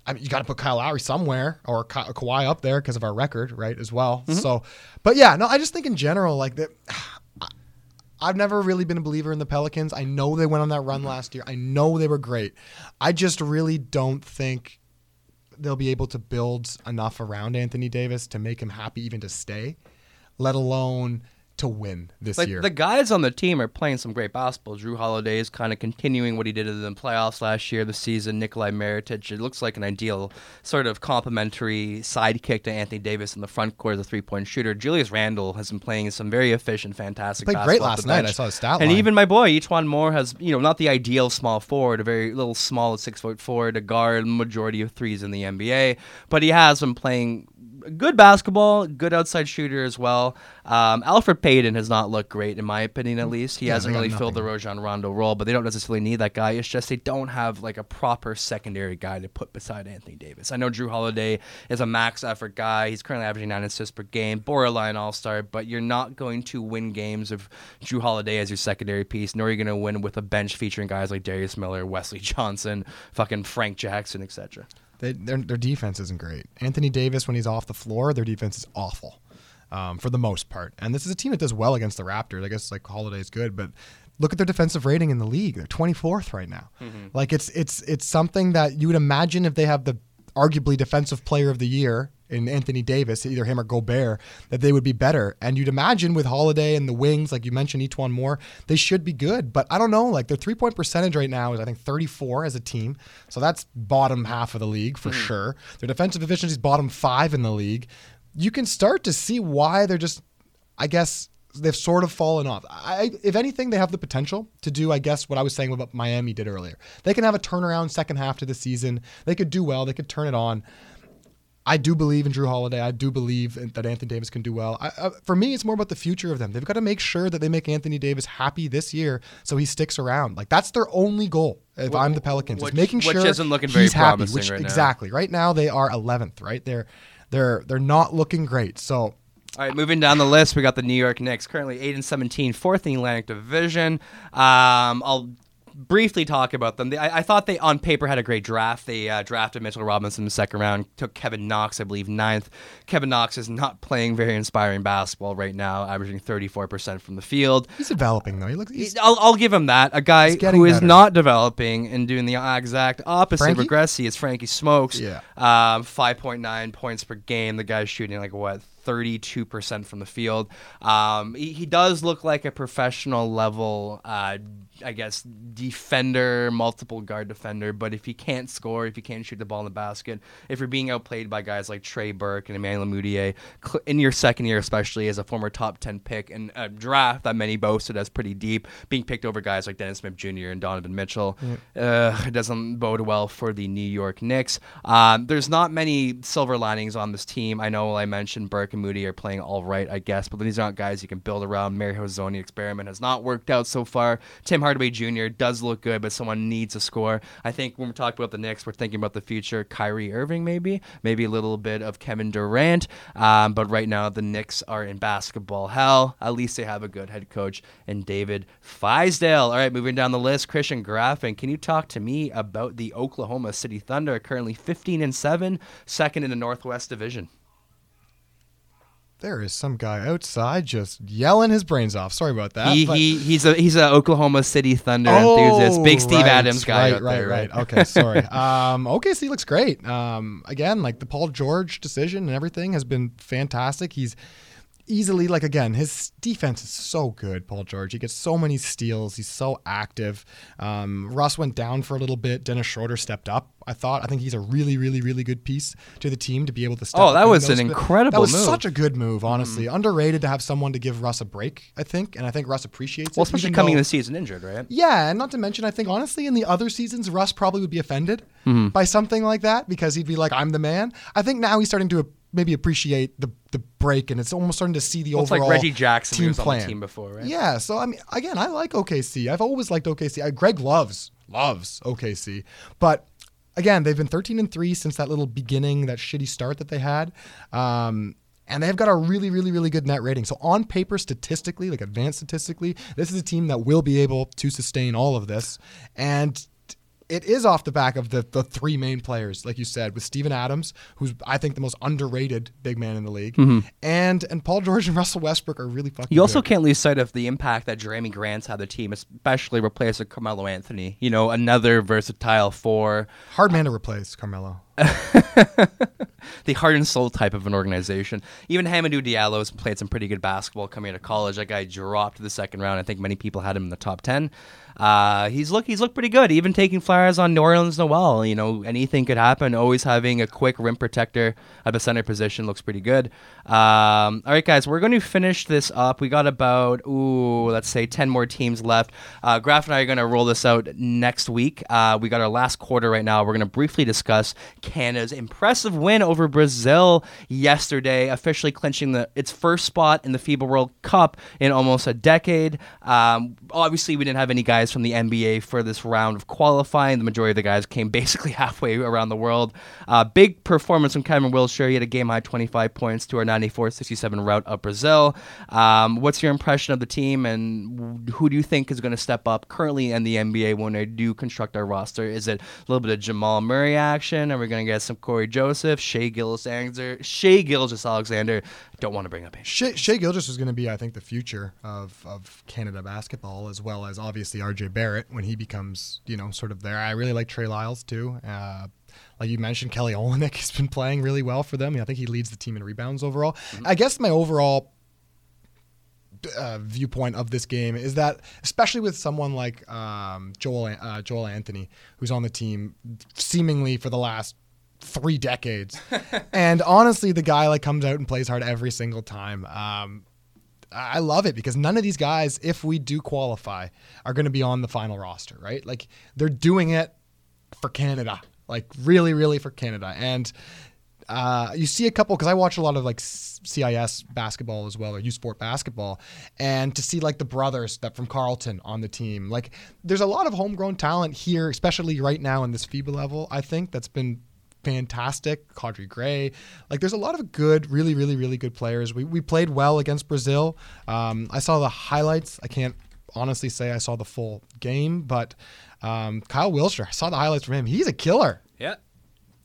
I mean, you got to put Kyle Lowry somewhere or Ka- Kawhi up there because of our record, right? As well. Mm-hmm. So, but yeah, no, I just think in general, like that. I've never really been a believer in the Pelicans. I know they went on that run last year. I know they were great. I just really don't think they'll be able to build enough around Anthony Davis to make him happy even to stay, let alone to win this Like year. the guys on the team are playing some great basketball. Jrue Holiday is kind of continuing what he did in the playoffs last year, the season. Nikola Mirotic, it looks like an ideal sort of complementary sidekick to Anthony Davis in the front court as a three-point shooter. Julius Randle has been playing some very efficient, fantastic. Played great last night. I saw his stat And line. even my boy E'Twaun Moore has, you know, not the ideal small forward, a very little small six foot forward, to guard majority of threes in the NBA, but he has been playing good basketball, good outside shooter as well. Um, Elfrid Payton has not looked great, in my opinion, at least. He Yeah, hasn't really filled the Rajon Rondo role, but they don't necessarily need that guy. It's just they don't have like a proper secondary guy to put beside Anthony Davis. I know Jrue Holiday is a max effort guy. He's currently averaging nine assists per game, borderline all star, but you're not going to win games of Jrue Holiday as your secondary piece, nor are you going to win with a bench featuring guys like Darius Miller, Wesley Johnson, fucking Frank Jackson, etc. They, their, their defense isn't great. Anthony Davis, when he's off the floor, their defense is awful um, for the most part. And this is a team that does well against the Raptors. I guess like Holiday's good, but look at their defensive rating in the league. They're 24th right now. Like it's it's it's something that you would imagine if they have the arguably defensive player of the year in Anthony Davis, either him or Gobert, that they would be better. And you'd imagine with Holiday and the wings, like you mentioned, E'Twaun Moore, they should be good. But I don't know. Like their three point percentage right now is I think 34 as a team, so that's bottom half of the league for hmm. sure. Their defensive efficiency is bottom five in the league. You can start to see why they're just, I guess. They've sort of fallen off. I, if anything, they have the potential to do, I guess, what I was saying about Miami did earlier. They can have a turnaround second half to the season. They could do well. They could turn it on. I do believe in Jrue Holiday. I do believe in- that Anthony Davis can do well. I, uh, for me, it's more about the future of them. They've got to make sure that they make Anthony Davis happy this year, so he sticks around. Like that's their only goal. If I'm the Pelicans, which- is making which sure isn't looking very he's happy. Which right exactly right now they are 11th. Right, they're they're they're not looking great. So All right, moving down the list, we got the New York Knicks, currently eight and 17, fourth in the Atlantic Division. Um, I'll briefly talk about them. They, I, I thought they, on paper, had a great draft. They uh, drafted Mitchell Robinson in the second round, took Kevin Knox, I believe, ninth. Kevin Knox is not playing very inspiring basketball right now, averaging 34% from the field. he's developing though. He looks. He's, I'll, I'll give him that. A guy who is better. not developing and doing the exact opposite Frankie? of Regressy is Frankie Smokes. Yeah. Um, 5.9 points per game. The guy's shooting like what? 32% from the field. Um, he, he does look like a professional level, uh, I guess, defender, multiple guard defender. But if he can't score, if he can't shoot the ball in the basket, if you're being outplayed by guys like Trey Burke and Emmanuel Mudiay, in your second year, especially as a former top 10 pick in a draft that many boasted as pretty deep, being picked over guys like Dennis Smith Jr. and Donovan Mitchell, uh, it doesn't bode well for the New York Knicks. Um, there's not many silver linings on this team. I know I mentioned Burke and Moody are playing all right, I guess, but these aren't guys you can build around. Mario Hezonja experiment has not worked out so far. Tim Hardaway Jr. does look good, but someone needs a score. I think when we're talking about the Knicks, we're thinking about the future. Kyrie Irving, maybe, maybe a little bit of Kevin Durant. Um, but right now, the Knicks are in basketball hell. At least they have a good head coach and David Fizdale. All right, moving down the list, Christian Graffin. Can you talk to me about the Oklahoma City Thunder, currently 15 and 7, second in the Northwest Division? There is some guy outside just yelling his brains off. Sorry about that. He, but- he he's a he's a Oklahoma City Thunder Oh, enthusiast. Big Steve right, Adams guy Right, right, there, right. Okay, sorry. um, OKC looks great. Um, again, like the Paul George decision and everything has been fantastic. He's easily like again his defense is so good paul george he gets so many steals he's so active um, russ went down for a little bit dennis schroeder stepped up i thought i think he's a really really really good piece to the team to be able to step Oh, that was an incredible that was move. Mm-hmm. such a good move honestly underrated to have someone to give russ a break i think and i think russ appreciates Well, it especially coming in the season injured, right? yeah, and not to mention, I think honestly, in the other seasons, Russ probably would be offended Mm-hmm. by something like that because he'd be like, "I'm the man." I think now he's starting to maybe appreciate the the break, and it's almost starting to see the Well, it's like overall Reggie Jackson team was on the plan. team before, right? Yeah, so I mean, again, I like OKC. I've always liked OKC. I, Greg loves loves OKC, but again, they've been 13 and three since that little beginning, that shitty start that they had. Um, and they've got a really, really, really good net rating. So on paper, statistically, like advanced statistically, this is a team that will be able to sustain all of this. And it is off the back of the, the three main players, like you said, with Steven Adams, who's I think the most underrated big man in the league, and and Paul George and Russell Westbrook are really fucking. Mm-hmm. You also good. can't lose sight of the impact that Jerami Grant's had the team, especially replacing Carmelo Anthony. You know, another versatile four, hard man to replace Carmelo. the heart and soul type of an organization. Even Hamidou Diallo has played some pretty good basketball coming out of college. That guy dropped the second round. I think many people had him in the top ten. Uh, he's look he's looked pretty good. Even taking flyers on Nerlens Noel. You know, anything could happen. Always having a quick rim protector at the center position looks pretty good. Um, all right, guys, we're going to finish this up. We got about ooh, let's say ten more teams left. Uh, Graf and I are going to roll this out next week. Uh, we got our last quarter right now. We're going to briefly discuss Canada's impressive win over Brazil yesterday, officially clinching the its first spot in the FIBA World Cup in almost a decade. Um, obviously, we didn't have any guys from the NBA for this round of qualifying. The majority of the guys came basically halfway around the world. Uh, big performance from Cameron Wiltjer. He had a game high 25 points to our 94-67 rout of Brazil. Um, what's your impression of the team, and who do you think is going to step up currently in the NBA when they do construct our roster? Is it a little bit of Jamal Murray action? Are we going to get some Cory Joseph, Shai Gilgeous Shea Gilgis Alexander? Don't want to bring up him. Shai, Shai Gilgeous is going to be, I think, the future of, of Canada basketball, as well as obviously RJ Barrett when he becomes, you know, sort of there. I really like Trey Lyles too. Uh, like you mentioned, Kelly Olynyk has been playing really well for them. I think he leads the team in rebounds overall. I guess my overall uh, viewpoint of this game is that, especially with someone like um, Joel uh, Joel Anthony, who's on the team seemingly for the last three decades, and honestly, the guy like comes out and plays hard every single time. Um, I love it because none of these guys, if we do qualify, are going to be on the final roster, right? Like they're doing it for Canada, like really, really for Canada. And uh, you see a couple because I watch a lot of like CIS basketball as well or U Sport basketball, and to see like the brothers that from Carleton on the team, like there's a lot of homegrown talent here, especially right now in this FIBA level. I think that's been fantastic. Caudry Gray, like there's a lot of good, really, really, really good players. We we played well against Brazil. Um, I saw the highlights. I can't honestly say I saw the full game, but um, Kyle Wiltjer, I saw the highlights from him. He's a killer. Yeah,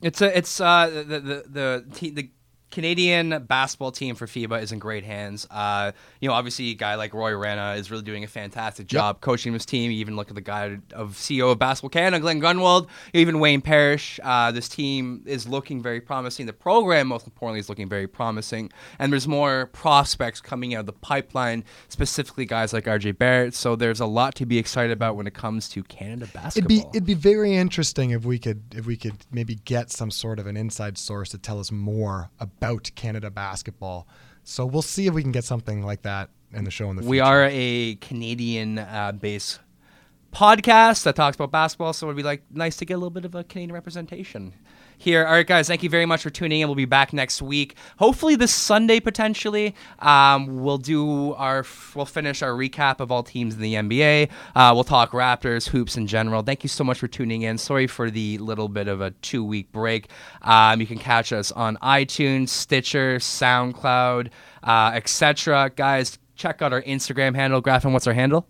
it's a it's uh the the the the Canadian basketball team for FIBA is in great hands. Uh, you know, obviously a guy like Roy Rana is really doing a fantastic job coaching his team. You even look at the guy of CEO of Basketball Canada, Glen Grunwald, even Wayne Parrish. Uh, this team is looking very promising. The program, most importantly, is looking very promising. And there's more prospects coming out of the pipeline, specifically guys like RJ Barrett. So there's a lot to be excited about when it comes to Canada basketball. It'd be it'd be very interesting if we could if we could maybe get some sort of an inside source to tell us more about Canada basketball. So we'll see if we can get something like that in the show in the future. We are a Canadian uh, based podcast that talks about basketball, so it'd be like nice to get a little bit of a Canadian representation here. All right, guys, thank you very much for tuning in. We'll be back next week, hopefully this Sunday potentially. Um, we'll do our we'll finish our recap of all teams in the NBA. Uh, we'll talk Raptors, hoops in general. Thank you so much for tuning in. Sorry for the little bit of a two week break. Um, you can catch us on iTunes, Stitcher, SoundCloud, uh, etc. Guys, check out our Instagram handle. Graffin, what's our handle?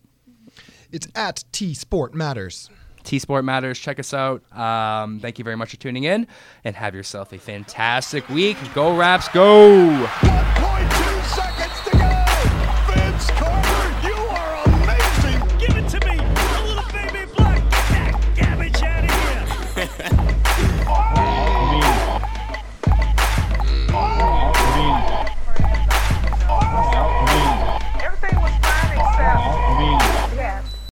It's at T Sport Matters. T Sport Matters. Check us out. Um, thank you very much for tuning in and have yourself a fantastic week. Go Raps, go!